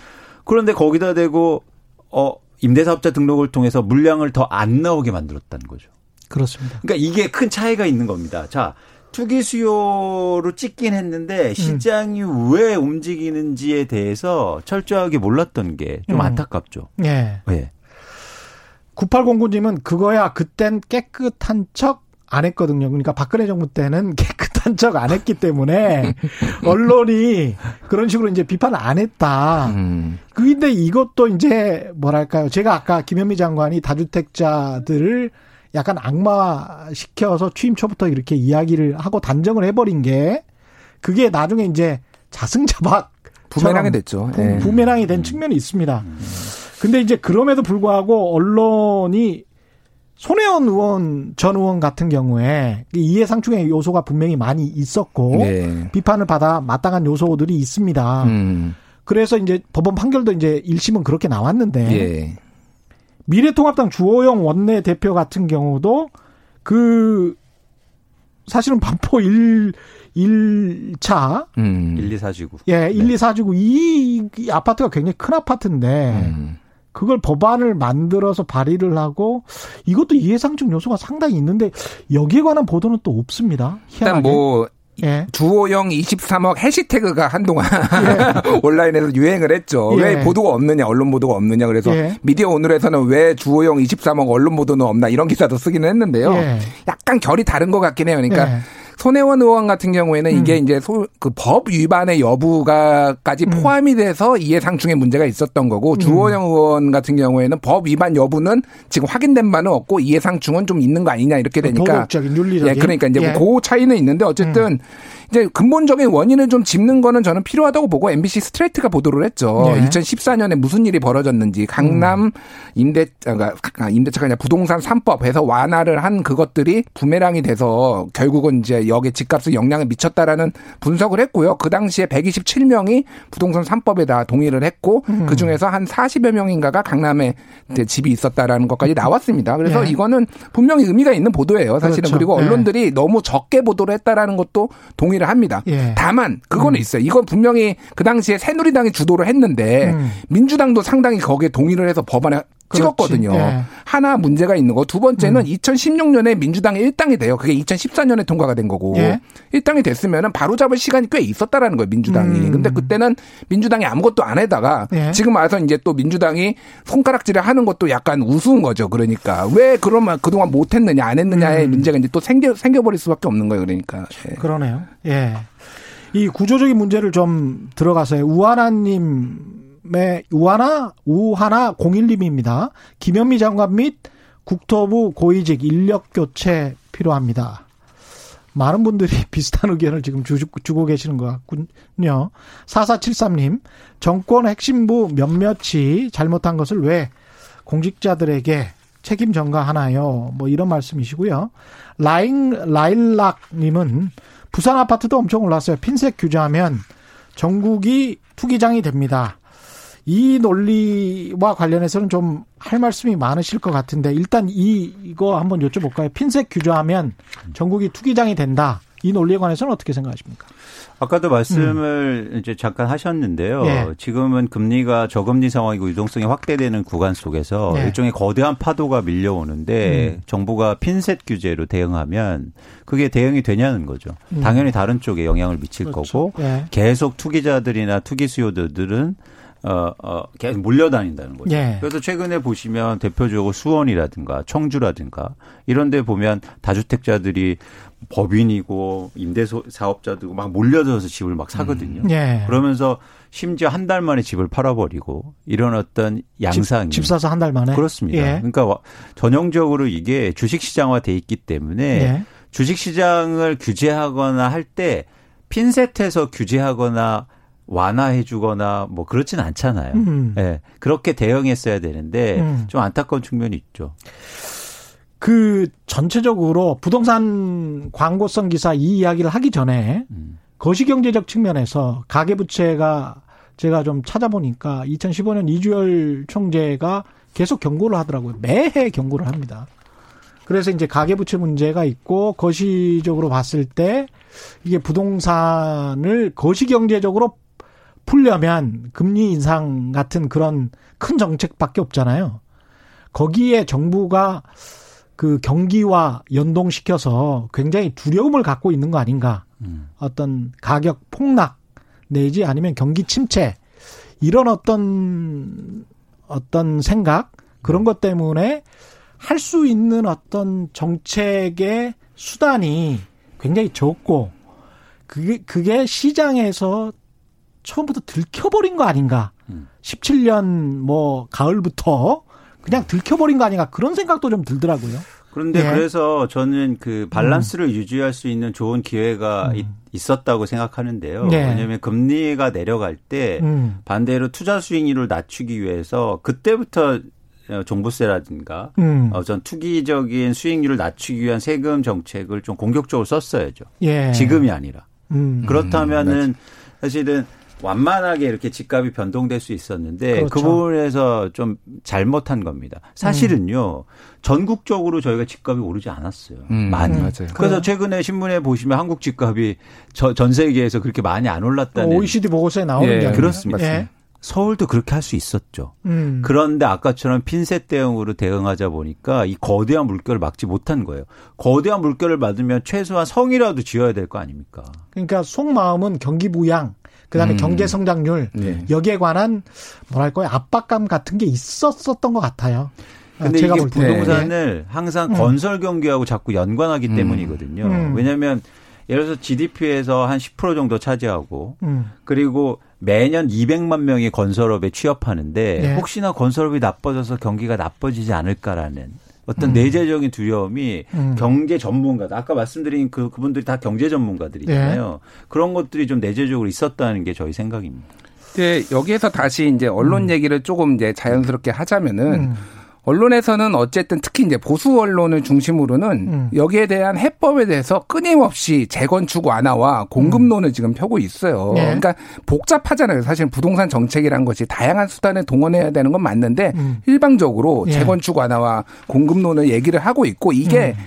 그런데 거기다 대고 어 임대사업자 등록을 통해서 물량을 더 안 나오게 만들었다는 거죠. 그렇습니다. 그러니까 이게 큰 차이가 있는 겁니다. 자, 투기 수요로 찍긴 했는데 음. 시장이 음. 왜 움직이는지에 대해서 철저하게 몰랐던 게좀 음. 안타깝죠. 예. 네. 9809님은 그거야 그땐 깨끗한 척 안 했거든요. 그러니까 박근혜 정부 때는 [laughs] 깨끗한 척 안 했기 때문에 [laughs] 언론이 그런 식으로 이제 비판을 안 했다. 음. 근데 이것도 이제 뭐랄까요. 제가 아까 김현미 장관이 다주택자들을 약간 악마 시켜서 취임 초부터 이렇게 이야기를 하고 단정을 해버린 게 그게 나중에 이제 자승자박 부메랑이 됐죠. 부, 네. 부메랑이 된 측면이 있습니다. 근데 이제 그럼에도 불구하고 언론이 손혜원 의원 전 의원 같은 경우에 이해상충의 요소가 분명히 많이 있었고 네. 비판을 받아 마땅한 요소들이 있습니다. 음. 그래서 이제 법원 판결도 이제 1심은 그렇게 나왔는데 네. 미래통합당 주호영 원내 대표 같은 경우도 그 사실은 반포 1 1차 음. 1, 2, 4지구. 예, 1, 네. 2, 4지구 이, 이 아파트가 굉장히 큰 아파트인데 음. 그걸 법안을 만들어서 발의를 하고 이것도 이해상충 요소가 상당히 있는데 여기에 관한 보도는 또 없습니다. 희한하게. 일단 뭐 예. 주호영 23억 해시태그가 한동안 예. [laughs] 온라인에서 유행을 했죠. 예. 왜 보도가 없느냐, 언론 보도가 없느냐. 그래서 예. 미디어 오늘에서 왜 주호영 23억 언론 보도는 없나 이런 기사도 쓰기는 했는데요. 예. 약간 결이 다른 것 같긴 해요. 그러니까 예. 손혜원 의원 같은 경우에는 음. 이게 이제 그법 위반의 여부가까지 음. 포함이 돼서 이해상충의 문제가 있었던 거고 음. 주호영 의원 같은 경우에는 법 위반 여부는 지금 확인된 바는 없고 이해상충은 좀 있는 거 아니냐 이렇게 되니까 도덕적인 윤리적인 예, 그러니까 이제 예. 그 차이는 있는데 어쨌든 음. 이제 근본적인 원인을 좀 짚는 거는 저는 필요하다고 보고 MBC 스트레이트가 보도를 했죠. 네. 2014년에 무슨 일이 벌어졌는지 강남 음. 임대 아, 임대차가 아니라 부동산 3법에서 완화를 한 그것들이 부메랑이 돼서 결국은 이제 여기 집값에 영향을 미쳤다라는 분석을 했고요. 그 당시에 127명이 부동산 3법에다 동의를 했고 음. 그 중에서 한 40여 명인가가 강남에 집이 있었다라는 것까지 나왔습니다. 그래서 네. 이거는 분명히 의미가 있는 보도예요. 사실은 그렇죠. 그리고 네. 언론들이 네. 너무 적게 보도를 했다라는 것도 동의 동의를 합니다. 예. 다만 그거는 음. 있어요. 이건 분명히 그 당시에 새누리당이 주도를 했는데 음. 민주당도 상당히 거기에 동의를 해서 법안에 찍었거든요. 네. 하나 문제가 있는 거. 두 번째는 음. 2016년에 민주당이 1당이 돼요. 그게 2014년에 통과가 된 거고. 예. 1당이 됐으면은 바로 잡을 시간이 꽤 있었다라는 거예요, 민주당이. 음. 근데 그때는 민주당이 아무것도 안 해다가 예. 지금 와서 이제 또 민주당이 손가락질을 하는 것도 약간 우스운 거죠. 그러니까 왜 그러면 그동안 못 했느냐, 안 했느냐의 음. 문제가 이제 또 생겨 생겨 버릴 수밖에 없는 거예요. 그러니까. 예. 그러네요. 예. 이 구조적인 문제를 좀 들어가서요. 우하나님 의 우하나 우하나 01님입니다. 김현미 장관 및 국토부 고위직 인력 교체 필요합니다. 많은 분들이 [laughs] 비슷한 의견을 지금 주고 계시는 것 같군요. 4473님, 정권 핵심부 몇몇이 잘못한 것을 왜 공직자들에게 책임 전가하나요? 뭐 이런 말씀이시고요. 라인, 라일락님은 부산 아파트도 엄청 올랐어요. 핀셋 규제하면 전국이 투기장이 됩니다. 이 논리와 관련해서는 좀 할 말씀이 많으실 것 같은데 일단 이 이거 한번 여쭤볼까요? 핀셋 규제하면 전국이 투기장이 된다. 이 논리에 관해서는 어떻게 생각하십니까? 아까도 말씀을 음. 이제 잠깐 하셨는데요. 예. 지금은 금리가 저금리 상황이고 유동성이 확대되는 구간 속에서 예. 일종의 거대한 파도가 밀려오는데 음. 정부가 핀셋 규제로 대응하면 그게 대응이 되냐는 거죠. 음. 당연히 다른 쪽에 영향을 미칠 그렇죠. 거고 예. 계속 투기자들이나 투기 수요들은 어, 어, 계속 몰려다닌다는 거죠. 예. 그래서 최근에 보시면 대표적으로 수원이라든가 청주라든가 이런 데 보면 다주택자들이 법인이고 임대소 사업자도 막 몰려들어서 집을 막 사거든요. 음. 예. 그러면서 심지어 한 달 만에 집을 팔아버리고 이런 어떤 양상이 집, 집 사서 한 달 만에 그렇습니다. 예. 그러니까 전형적으로 이게 주식 시장화돼 있기 때문에 예. 주식 시장을 규제하거나 할 때 핀셋해서 규제하거나 완화해 주거나 뭐 그렇진 않잖아요. 음. 네, 그렇게 대응했어야 되는데 음. 좀 안타까운 측면이 있죠. 그 전체적으로 부동산 광고성 기사 이 이야기를 하기 전에 음. 거시경제적 측면에서 가계부채가 제가 좀 찾아보니까 2015년 이주열 총재가 계속 경고를 하더라고요. 매해 경고를 합니다. 그래서 이제 가계부채 문제가 있고 거시적으로 봤을 때 이게 부동산을 거시경제적으로 풀려면 금리 인상 같은 그런 큰 정책밖에 없잖아요. 거기에 정부가 그 경기와 연동시켜서 굉장히 두려움을 갖고 있는 거 아닌가. 음. 어떤 가격 폭락 내지 아니면 경기 침체 이런 어떤 어떤 생각 그런 것 때문에 할 수 있는 어떤 정책의 수단이 굉장히 적고 그게 그게 시장에서 처음부터 들켜버린 거 아닌가. 음. 17년 뭐 가을부터 그냥 들켜버린 거 아닌가 그런 생각도 좀 들더라고요. 그런데 예. 그래서 저는 그 밸런스를 음. 유지할 수 있는 좋은 기회가 음. 있었다고 생각하는데요. 예. 왜냐하면 금리가 내려갈 때 음. 반대로 투자 수익률을 낮추기 위해서 그때부터 종부세라든가 음. 어, 전 투기적인 수익률을 낮추기 위한 세금 정책을 좀 공격적으로 썼어야죠. 예. 지금이 아니라. 음. 그렇다면은 음, 사실은 완만하게 이렇게 집값이 변동될 수 있었는데 그렇죠. 그 부분에서 좀 잘못한 겁니다. 사실은요. 음. 전국적으로 저희가 집값이 오르지 않았어요. 음, 많이. 음, 맞아요. 그래서 최근에 신문에 보시면 한국 집값이 저, 전 세계에서 그렇게 많이 안 올랐다는 OECD 보고서에 나오는 예, 그렇습니다. 예. 서울도 그렇게 할 수 있었죠. 음. 그런데 아까처럼 핀셋 대응으로 대응하자 보니까 이 거대한 물결을 막지 못한 거예요. 거대한 물결을 맞으면 최소한 성이라도 지어야 될 거 아닙니까? 그러니까 속마음은 경기 부양, 그다음에 음. 경제 성장률 네. 여기에 관한 뭐랄까요 압박감 같은 게 있었었던 것 같아요. 근데 제가 이게 부동산을 항상 음. 건설 경기하고 자꾸 연관하기 음. 때문이거든요. 음. 왜냐하면 예를 들어서 GDP에서 한 10% 정도 차지하고 음. 그리고 매년 200만 명이 건설업에 취업하는데 네. 혹시나 건설업이 나빠져서 경기가 나빠지지 않을까라는 어떤 음. 내재적인 두려움이 음. 경제 전문가다. 아까 말씀드린 그 그분들이 다 경제 전문가들이잖아요. 네. 그런 것들이 좀 내재적으로 있었다는 게 저희 생각입니다. 네, 여기에서 다시 이제 언론 음. 얘기를 조금 이제 자연스럽게 하자면은 음. 언론에서는 어쨌든 특히 이제 보수 언론을 중심으로는 음. 여기에 대한 해법에 대해서 끊임없이 재건축 완화와 공급론을 음. 지금 펴고 있어요. 네. 그러니까 복잡하잖아요. 사실 부동산 정책이란 것이 다양한 수단을 동원해야 되는 건 맞는데 음. 일방적으로 네. 재건축 완화와 공급론을 얘기를 하고 있고 이게 음.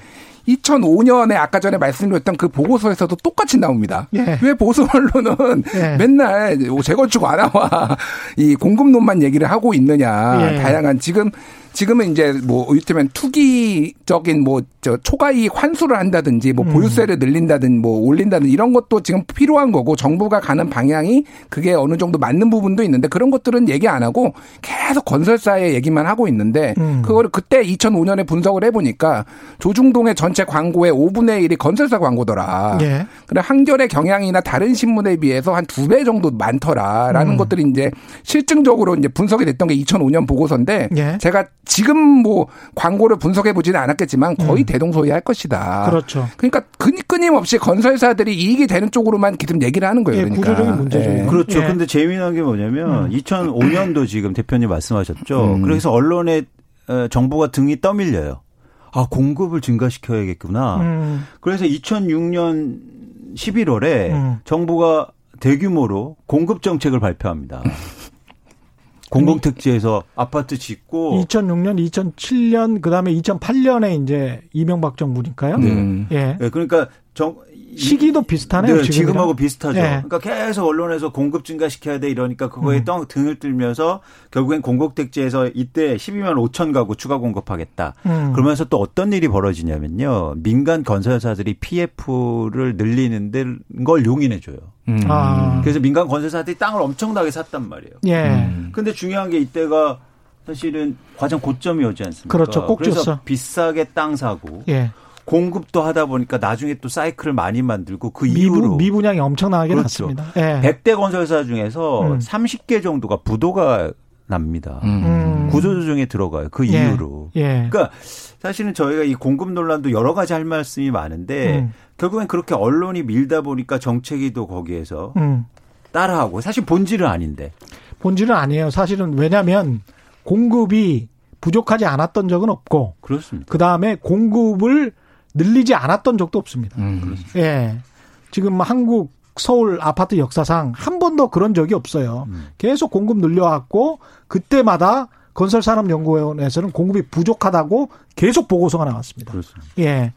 2005년에 아까 전에 말씀드렸던 그 보고서에서도 똑같이 나옵니다. 예. 왜 보수 언론은 예. 맨날 재건축 완화와 이 공급론만 얘기를 하고 있느냐. 예. 다양한 지금 지금은 이제 뭐 이를테면 투기적인 뭐 저 초과이익 환수를 한다든지 뭐 음. 보유세를 늘린다든 뭐 올린다든 이런 것도 지금 필요한 거고 정부가 가는 방향이 그게 어느 정도 맞는 부분도 있는데 그런 것들은 얘기 안 하고 계속 건설사의 얘기만 하고 있는데 음. 그거를 그때 2005년에 분석을 해보니까 조중동의 전체 광고의 5분의 1이 건설사 광고더라. 예. 그래 한겨레 경향이나 다른 신문에 비해서 한 두 배 정도 많더라라는 음. 것들이 이제 실증적으로 이제 분석이 됐던 게 2005년 보고서인데 예. 제가 지금 뭐 광고를 분석해 보지는 않았겠지만 거의 음. 대동소이할 것이다. 그렇죠. 그러니까 끊임없이 건설사들이 이익이 되는 쪽으로만 기름 얘기를 하는 거예요. 예, 그러니까. 구조적인 문제죠. 예. 그렇죠. 예. 근데 재미난 게 뭐냐면 음. 2005년도 지금 대표님 말씀하셨죠. 음. 그래서 언론에 어, 정부가 등이 떠밀려요. 아 공급을 증가시켜야겠구나. 음. 그래서 2006년 11월에 음. 정부가 대규모로 공급 정책을 발표합니다. 공공택지에서 아파트 짓고 2006년, 2007년 그다음에 2008년에 이제 이명박 정부니까요. 네. 예. 네, 그러니까 정 시기도 비슷하네요. 네, 지금 하고 비슷하죠. 네. 그러니까 계속 언론에서 공급 증가시켜야 돼 이러니까 그거에 음. 떡 등을 들면서 결국엔 공급택지에서 이때 12만 5천 가구 추가 공급하겠다. 음. 그러면서 또 어떤 일이 벌어지냐면요. 민간 건설사들이 PF를 늘리는 걸 용인해 줘요. 음. 아. 그래서 민간 건설사들이 땅을 엄청나게 샀단 말이에요. 예. 음. 근데 중요한 게 이때가 사실은 과정 고점이었지 않습니까? 그렇죠. 꼭 그래서 줬어. 비싸게 땅 사고 예. 공급도 하다 보니까 나중에 또 사이클을 많이 만들고 그 미분, 이후로 미분양이 엄청나게 그렇죠. 났습니다. 예. 100대 건설사 중에서 음. 30개 정도가 부도가 납니다. 음. 구조조정에 들어가요. 그 예. 이후로. 예. 그러니까 사실은 저희가 이 공급 논란도 여러 가지 할 말씀이 많은데 음. 결국엔 그렇게 언론이 밀다 보니까 정책이 또 거기에서 음. 따라하고 사실 본질은 아닌데. 본질은 아니에요. 사실은 왜냐하면 공급이 부족하지 않았던 적은 없고 그렇습니다. 그 다음에 공급을 늘리지 않았던 적도 없습니다. 음, 예. 지금 한국 서울 아파트 역사상 한 번도 그런 적이 없어요. 음. 계속 공급 늘려왔고 그때마다 건설산업연구원에서는 공급이 부족하다고 계속 보고서가 나왔습니다. 그렇습니다. 예.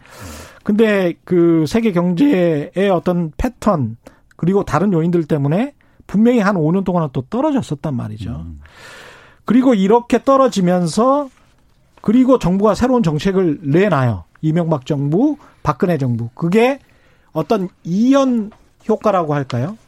근데 그 세계 경제의 어떤 패턴 그리고 다른 요인들 때문에 분명히 한 5년 동안은 또 떨어졌었단 말이죠. 음. 그리고 이렇게 떨어지면서 그리고 정부가 새로운 정책을 내놔요. 이명박 정부, 박근혜 정부. 그게 어떤 이연 효과라고 할까요?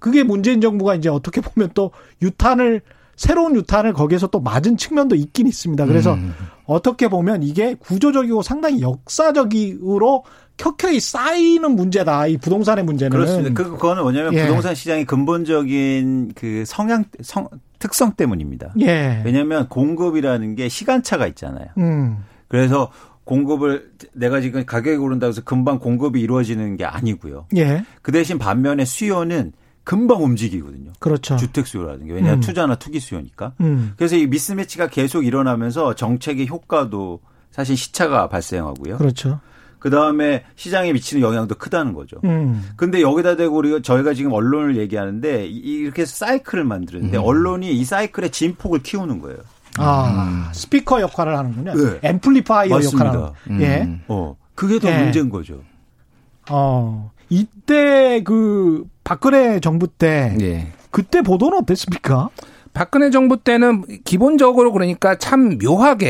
그게 문재인 정부가 이제 어떻게 보면 또 유탄을 새로운 유탄을 거기에서 또 맞은 측면도 있긴 있습니다. 그래서 음. 어떻게 보면 이게 구조적이고 상당히 역사적으로 켜켜이 쌓이는 문제다. 이 부동산의 문제는. 그렇습니다. 그, 그거는 뭐냐면 예. 부동산 시장의 근본적인 그 성향, 성, 특성 때문입니다. 예. 왜냐하면 공급이라는 게 시간차가 있잖아요. 음. 그래서 공급을 내가 지금 가격이 오른다고 해서 금방 공급이 이루어지는 게 아니고요. 예. 그 대신 반면에 수요는 금방 움직이거든요. 그렇죠. 주택 수요라든지 왜냐하면 음. 투자나 투기 수요니까. 음. 그래서 이 미스매치가 계속 일어나면서 정책의 효과도 사실 시차가 발생하고요. 그렇죠. 그 다음에 시장에 미치는 영향도 크다는 거죠. 음. 근데 여기다 대고 우리가 저희가 지금 언론을 얘기하는데 이렇게 사이클을 만드는데 음. 언론이 이 사이클의 진폭을 키우는 거예요. 아, 음. 스피커 역할을 하는군요. 네. 앰플리파이어 역할을. 음. 예. 어, 그게 더 예. 문제인 거죠. 어, 이때 그 박근혜 정부 때 예. 그때 보도는 어땠습니까? 박근혜 정부 때는 기본적으로 그러니까 참 묘하게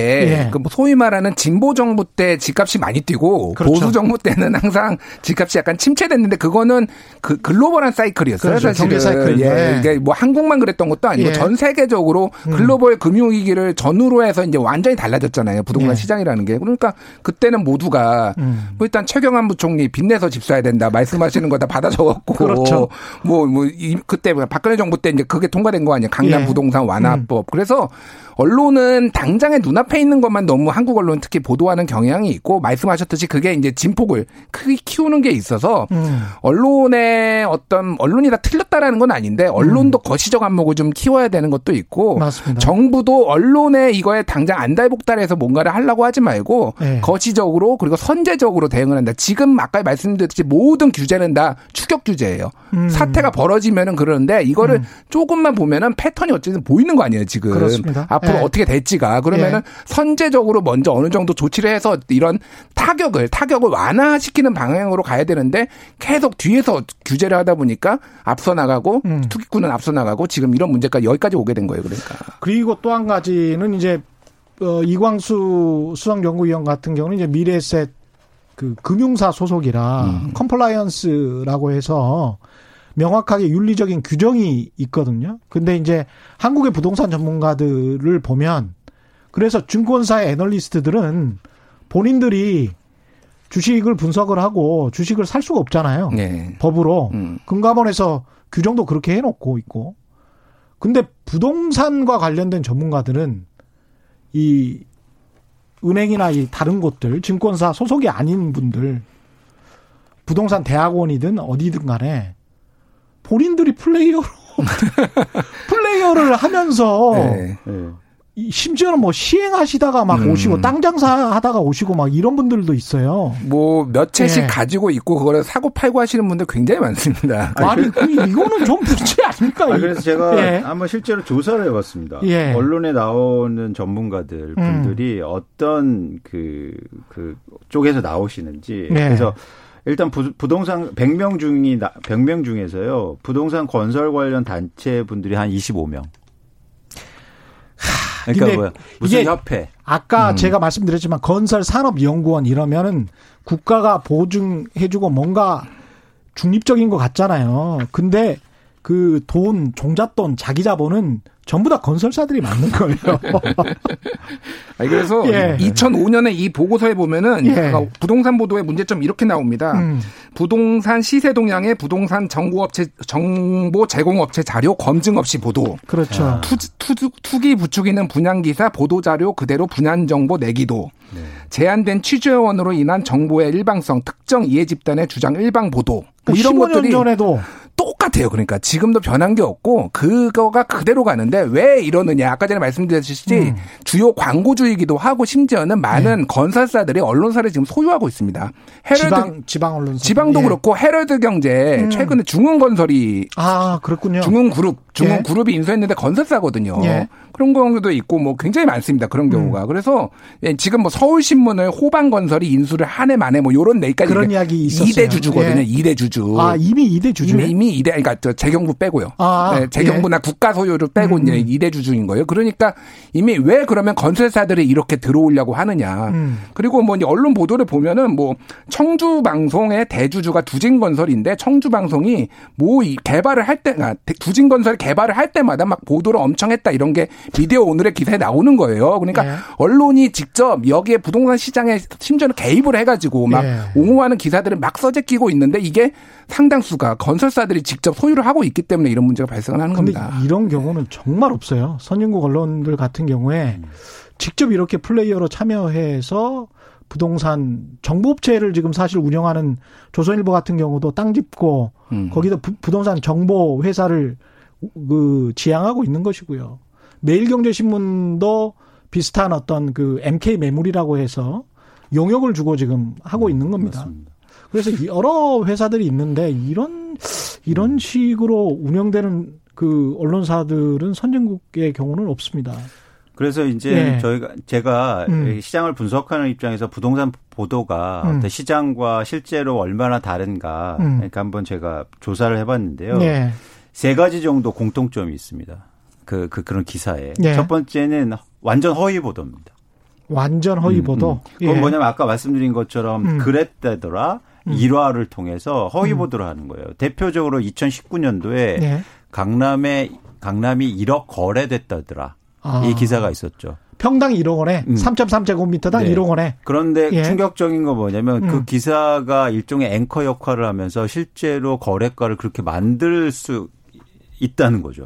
예. 그뭐 소위 말하는 진보 정부 때 집값이 많이 뛰고 그렇죠. 보수 정부 때는 항상 집값이 약간 침체됐는데 그거는 그 글로벌한 사이클이었어요. 그렇죠. 경제 사이클. 예. 이게 뭐 한국만 그랬던 것도 아니고 예. 전 세계적으로 음. 글로벌 금융 위기를 전후로 해서 이제 완전히 달라졌잖아요. 부동산 예. 시장이라는 게. 그러니까 그때는 모두가 음. 뭐 일단 최경환 부총리 빚내서 집 사야 된다 말씀하시는 거 다 받아 적었고 그렇죠. 뭐뭐 뭐 그때 박근혜 정부 때 이제 그게 통과된 거 아니에요. 강남 예. 부동산 완화법. 음. 그래서 언론은 당장의 눈앞에 있는 것만 너무 한국 언론 특히 보도하는 경향이 있고 말씀하셨듯이 그게 이제 진폭을 크게 키우는 게 있어서 음. 언론의 어떤 언론이 다 틀렸다라는 건 아닌데 언론도 음. 거시적 안목을 좀 키워야 되는 것도 있고 맞습니다. 정부도 언론의 이거에 당장 안달복달해서 뭔가를 하려고 하지 말고 네. 거시적으로 그리고 선제적으로 대응을 한다. 지금 아까 말씀드렸듯이 모든 규제는 다 추격 규제예요. 음. 사태가 벌어지면은 그러는데 이거를 음. 조금만 보면은 패턴이 어쨌든 보이는 거 아니에요 지금. 그렇습니다. 앞으로 예. 어떻게 될지가 그러면은 예. 선제적으로 먼저 어느 정도 조치를 해서 이런 타격을 타격을 완화시키는 방향으로 가야 되는데 계속 뒤에서 규제를 하다 보니까 앞서 나가고 음. 투기꾼은 앞서 나가고 지금 이런 문제까지 여기까지 오게 된 거예요. 그러니까. 그리고 또 한 가지는 이제 어, 이광수 수석연구위원 같은 경우는 이제 미래에셋 그 금융사 소속이라 음. compliance라고 해서 명확하게 윤리적인 규정이 있거든요. 근데 이제 한국의 부동산 전문가들을 보면 그래서 증권사의 애널리스트들은 본인들이 주식을 분석을 하고 주식을 살 수가 없잖아요. 네. 법으로. 음. 금감원에서 규정도 그렇게 해놓고 있고. 근데 부동산과 관련된 전문가들은 이 은행이나 이 다른 곳들 증권사 소속이 아닌 분들 부동산 대학원이든 어디든 간에 본인들이 플레이어로 [laughs] 플레이어를 하면서 네. 네. 심지어는 뭐 시행하시다가 막 음. 오시고 땅 장사하다가 오시고 막 이런 분들도 있어요. 뭐 몇 채씩 네. 가지고 있고 그거를 사고 팔고 하시는 분들 굉장히 많습니다. [laughs] 아니 그, 이거는 좀 문제 아닙니까? 아, 그래서 제가 예. 한번 실제로 조사를 해봤습니다. 예. 언론에 나오는 전문가들 음. 분들이 음. 어떤 그, 그 쪽에서 나오시는지 예. 그래서 일단 부, 동산 100명 중이 100명 중에서요. 부동산 건설 관련 단체 분들이 한 25명. 그러니까 뭐야? 무슨 협회? 아까 음. 제가 말씀드렸지만 건설 산업 연구원 이러면은 국가가 보증해 주고 뭔가 중립적인 것 같잖아요. 근데 그 돈, 종잣돈, 자기 자본은 전부 다 건설사들이 맞는 거예요. [laughs] 아니, 그래서 예. 2005년에 이 보고서에 보면은 예. 부동산 보도의 문제점 이렇게 나옵니다. 음. 부동산 시세 동향의 부동산 정보업체 정보 제공업체 자료 검증 없이 보도. 그렇죠. 투, 투, 투기 부추기는 분양 기사 보도 자료 그대로 분양 정보 내기도. 네. 제한된 취재원으로 인한 정보의 일방성, 특정 이해 집단의 주장 일방 보도. 뭐 이런 것들이 전에도 똑같아요. 그러니까 지금도 변한 게 없고 그거가 그대로 가는데 왜 이러느냐. 아까 전에 말씀드렸듯이 음. 주요 광고주이기도 하고 심지어는 많은 네. 건설사들이 언론사를 지금 소유하고 있습니다. 헤럴드 지방 지방 언론사 지방도 예. 그렇고 헤럴드 경제 음. 최근에 중흥건설이 아 그렇군요. 중흥그룹 중흥그룹이 예. 인수했는데 건설사거든요. 예. 그런 경우도 있고 뭐 굉장히 많습니다. 그런 경우가. 음. 그래서 예, 지금 뭐 서울신문을 호반건설이 인수를 하네 마네 뭐 요런 내까지 그런 이야기 있었어요. 2대 주주거든요. 예. 2대 주주. 아 이미 2대 주주. 이미 이미 2대 그러니까 저 재경부 빼고요. 아, 네, 재경부나 예. 국가 소유를 빼고 음. 이제 2대 주주인 거예요. 그러니까 이미 왜 그러면 건설사들이 이렇게 들어오려고 하느냐. 음. 그리고 뭐 언론 보도를 보면은 뭐 청주 방송의 대주주가 두진건설인데 청주 방송이 뭐 개발을 할 때, 아, 두진건설 개발을 할 때마다 막 보도를 엄청 했다 이런 게 미디어 오늘의 기사에 나오는 거예요. 그러니까 네. 언론이 직접 여기에 부동산 시장에 심지어는 개입을 해가지고 막 네. 옹호하는 기사들을 막 써제 끼고 있는데 이게 상당수가 건설사들이 직접 소유를 하고 있기 때문에 이런 문제가 발생을 하는 겁니다. 이런 경우는 정말 없어요. 선진국 언론들 같은 경우에 직접 이렇게 플레이어로 참여해서 부동산 정보업체를 지금 사실 운영하는 조선일보 같은 경우도 땅 짚고 음. 거기다 부, 부동산 정보 회사를 그 지향하고 있는 것이고요. 매일경제신문도 비슷한 어떤 그 MK 매물이라고 해서 용역을 주고 지금 하고 있는 겁니다. 맞습니다. 그래서 여러 회사들이 있는데 이런 이런 식으로 운영되는 그 언론사들은 선진국의 경우는 없습니다. 그래서 이제 예. 저희가 제가 음. 시장을 분석하는 입장에서 부동산 보도가 음. 시장과 실제로 얼마나 다른가 음. 그러니까 한번 제가 조사를 해봤는데요. 예. 세 가지 정도 공통점이 있습니다. 그, 그 그런 기사에 예. 첫 번째는 완전 허위 보도입니다. 완전 허위 음, 보도. 음, 음. 그건 예. 뭐냐면 아까 말씀드린 것처럼 음. 그랬다더라 음. 일화를 통해서 허위 음. 보도를 하는 거예요. 대표적으로 2019년도에 예. 강남에 강남이 1억 거래됐다더라. 아. 이 기사가 있었죠. 평당 1억 원에 음. 3.3제곱미터당 네. 1억 원에. 그런데 예. 충격적인 거 뭐냐면 그 음. 그 기사가 일종의 앵커 역할을 하면서 실제로 거래가를 그렇게 만들 수 있다는 거죠.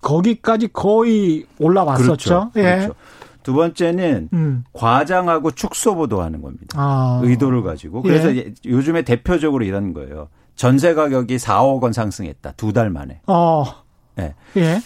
거기까지 거의 올라왔었죠. 그렇죠. 예. 그렇죠. 두 번째는 음. 과장하고 축소 보도하는 겁니다. 아. 의도를 가지고. 그래서 예. 요즘에 대표적으로 이런 거예요. 전세 가격이 4억 원 상승했다. 두 달 만에. 어. 네. 예.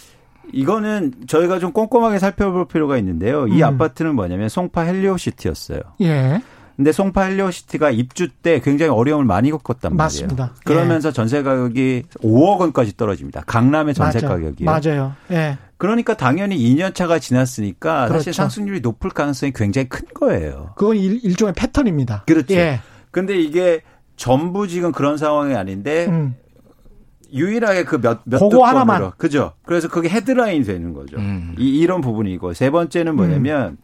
이거는 저희가 좀 꼼꼼하게 살펴볼 필요가 있는데요. 이 음. 아파트는 뭐냐면 송파 헬리오시티였어요. 예. 근데 송파 헬리오시티가 입주 때 굉장히 어려움을 많이 겪었단 말이에요. 맞습니다. 그러면서 예. 전세 가격이 5억 원까지 떨어집니다. 강남의 전세 맞아. 가격이 맞아요. 예. 그러니까 당연히 2년 차가 지났으니까 그렇죠. 사실 상승률이 높을 가능성이 굉장히 큰 거예요. 그건 일, 종의 패턴입니다. 그렇죠. 예. 근데 이게 전부 지금 그런 상황이 아닌데 음. 유일하게 그 몇, 몇 그거 하나만. 그죠. 그래서 그게 헤드라인이 되는 거죠. 음. 이, 이런 부분이고. 세 번째는 뭐냐면 음.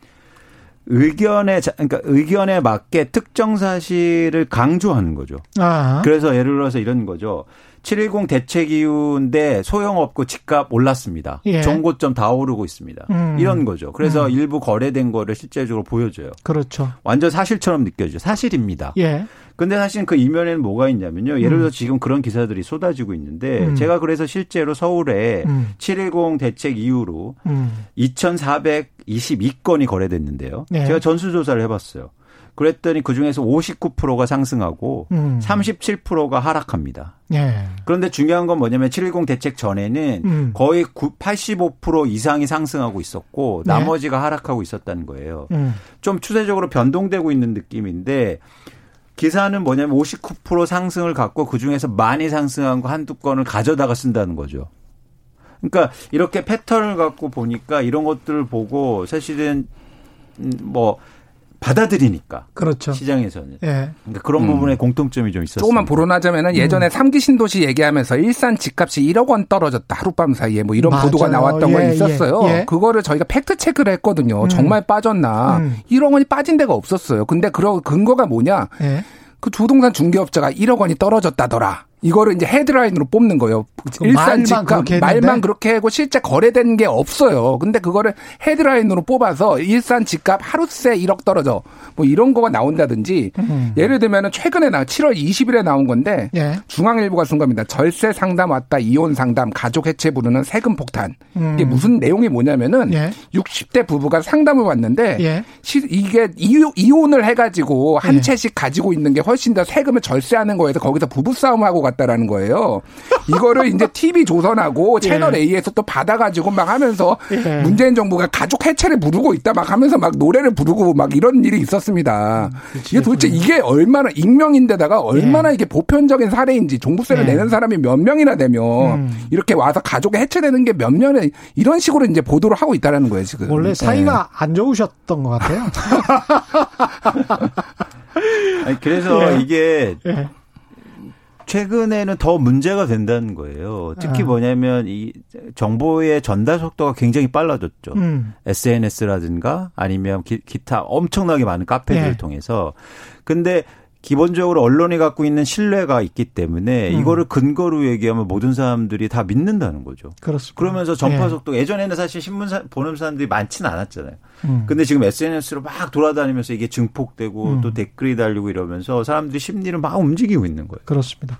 의견에 그러니까 의견에 맞게 특정 사실을 강조하는 거죠. 아. 그래서 예를 들어서 이런 거죠. 710 대책 이후인데 소용없고 집값 올랐습니다. 예. 정고점 다 오르고 있습니다. 음. 이런 거죠. 그래서 음. 일부 거래된 거를 실제적으로 보여줘요. 그렇죠. 완전 사실처럼 느껴지죠. 사실입니다. 예. 근데 사실 그 이면에는 뭐가 있냐면요. 예를 들어 서 지금 그런 기사들이 쏟아지고 있는데 음. 제가 그래서 실제로 서울에 음. 710 대책 이후로 음. 2,422건이 거래됐는데요. 네. 제가 전수조사를 해봤어요. 그랬더니 그 중에서 59%가 상승하고 음. 37%가 하락합니다. 예. 그런데 중요한 건 뭐냐면 710 대책 전에는 음. 거의 85% 이상이 상승하고 있었고 네. 나머지가 하락하고 있었다는 거예요. 음. 좀 추세적으로 변동되고 있는 느낌인데 기사는 뭐냐면 59% 상승을 갖고 그 중에서 많이 상승한 거 한두 건을 가져다가 쓴다는 거죠. 그러니까 이렇게 패턴을 갖고 보니까 이런 것들을 보고 사실은 뭐 받아들이니까. 그렇죠. 시장에서는. 예. 그러니까 그런 음. 부분에 공통점이 좀 있었어요. 조금만 불어나자면은 예전에 음. 삼기 신도시 얘기하면서 일산 집값이 1억 원 떨어졌다 하룻밤 사이에 뭐 이런 맞아요. 보도가 나왔던 예, 거 있었어요. 예, 예. 그거를 저희가 팩트 체크를 했거든요. 음. 정말 빠졌나? 음. 1억 원이 빠진 데가 없었어요. 근데 그런 근거가 뭐냐? 예. 그 부동산 중개업자가 1억 원이 떨어졌다더라. 이거를 이제 헤드라인으로 뽑는 거예요. 그 일산 집값 말만 그렇게 하고 실제 거래된 게 없어요. 근데 그거를 헤드라인으로 뽑아서 일산 집값 하루새 1억 떨어져. 뭐 이런 거가 나온다든지 음. 예를 들면은 최근에 나 7월 20일에 나온 건데 예. 중앙일보가 쓴 겁니다. 절세 상담 왔다 이혼 상담 가족 해체 부르는 세금 폭탄. 음. 이게 무슨 내용이 뭐냐면은 예. 60대 부부가 상담을 왔는데 예. 이게 이혼을 해가지고 한 예. 채씩 가지고 있는 게 훨씬 더 세금을 절세하는 거에서 거기서 부부 싸움하고 같다라는 거예요. 이거를 이제 TV 조선하고 [laughs] 예. 채널 A에서 또 받아가지고 막 하면서 예. 문재인 정부가 가족 해체를 부르고 있다 막 하면서 막 노래를 부르고 막 이런 일이 있었습니다. 음, 이게 도대체 이게 얼마나 익명인데다가 얼마나 예. 이게 보편적인 사례인지 종부세를 예. 내는 사람이 몇 명이나 되면 음. 이렇게 와서 가족이 해체되는 게 몇 년에 이런 식으로 이제 보도를 하고 있다라는 거예요 지금. 원래 사이가 예. 안 좋으셨던 것 같아요. [laughs] 아니, 그래서 이게 최근에는 더 문제가 된다는 거예요. 특히 아. 뭐냐면 이 정보의 전달 속도가 굉장히 빨라졌죠. 음. SNS라든가 아니면 기, 타 엄청나게 많은 카페들을 네. 통해서. 근데 기본적으로 언론이 갖고 있는 신뢰가 있기 때문에 음. 이거를 근거로 얘기하면 모든 사람들이 다 믿는다는 거죠. 그렇습니다. 그러면서 전파 속도 예. 예전에는 사실 신문 사, 보는 사람들이 많지는 않았잖아요. 음. 근데 지금 SNS로 막 돌아다니면서 이게 증폭되고 음. 또 댓글이 달리고 이러면서 사람들이 심리를 막 움직이고 있는 거예요. 그렇습니다.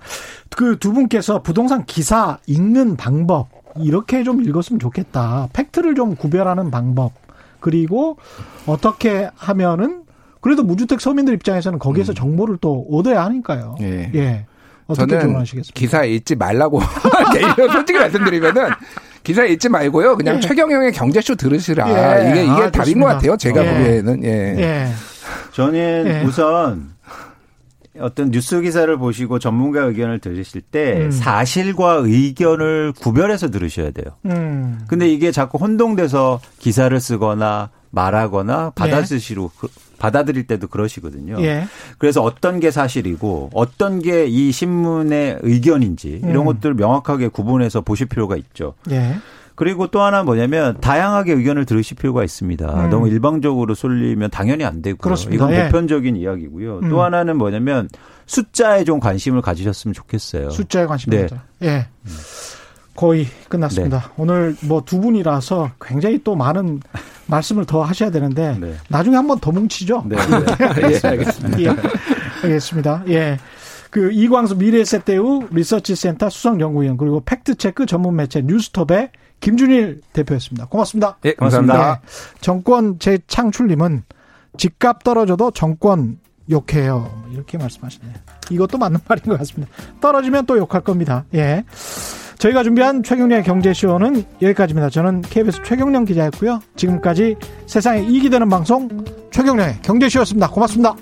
그 두 분께서 부동산 기사 읽는 방법 이렇게 좀 읽었으면 좋겠다. 팩트를 좀 구별하는 방법 그리고 어떻게 하면은 그래도 무주택 서민들 입장에서는 거기에서 음. 정보를 또 얻어야 하니까요. 예. 예. 어떻게 조언하시겠습니까? 기사 읽지 말라고 [laughs] 솔직히 말씀드리면은 기사 읽지 말고요. 그냥 예. 최경영의 경제쇼 들으시라. 예. 이게 이게 아, 답인 좋습니다. 것 같아요. 제가 예. 보기에는. 예. 예. 저는 예. 우선 어떤 뉴스 기사를 보시고 전문가 의견을 들으실 때 음. 사실과 의견을 구별해서 들으셔야 돼요. 음. 근데 이게 자꾸 혼동돼서 기사를 쓰거나 말하거나 받아쓰시로 네. 받아들일 때도 그러시거든요. 예. 그래서 어떤 게 사실이고 어떤 게 이 신문의 의견인지 이런 음. 것들을 명확하게 구분해서 보실 필요가 있죠. 예. 그리고 또 하나 뭐냐면 다양하게 의견을 들으실 필요가 있습니다. 음. 너무 일방적으로 쏠리면 당연히 안 되고요. 그렇습니다. 이건 예. 보편적인 이야기고요. 음. 또 하나는 뭐냐면 숫자에 좀 관심을 가지셨으면 좋겠어요. 숫자에 관심 네. 가져. 예. 거의 끝났습니다. 네. 오늘 뭐 두 분이라서 굉장히 또 많은 [laughs] 말씀을 더 하셔야 되는데 네. 나중에 한번 더 뭉치죠. 네. [laughs] 네. 예, 알겠습니다. 예, 알겠습니다. 예. 그 이광수 미래세대우 리서치센터 수석연구위원 그리고 팩트체크 전문 매체 뉴스톱의 김준일 대표였습니다. 고맙습니다. 예, 감사합니다. 네. 정권 재창출님은 집값 떨어져도 정권 욕해요. 이렇게 말씀하시네요. 이것도 맞는 [laughs] 말인 것 같습니다. 떨어지면 또 욕할 겁니다. 예. 저희가 준비한 최경련의 경제쇼는 여기까지입니다. 저는 KBS 최경련 기자였고요. 지금까지 세상에 이익이 되는 방송 최경련의 경제쇼였습니다. 고맙습니다.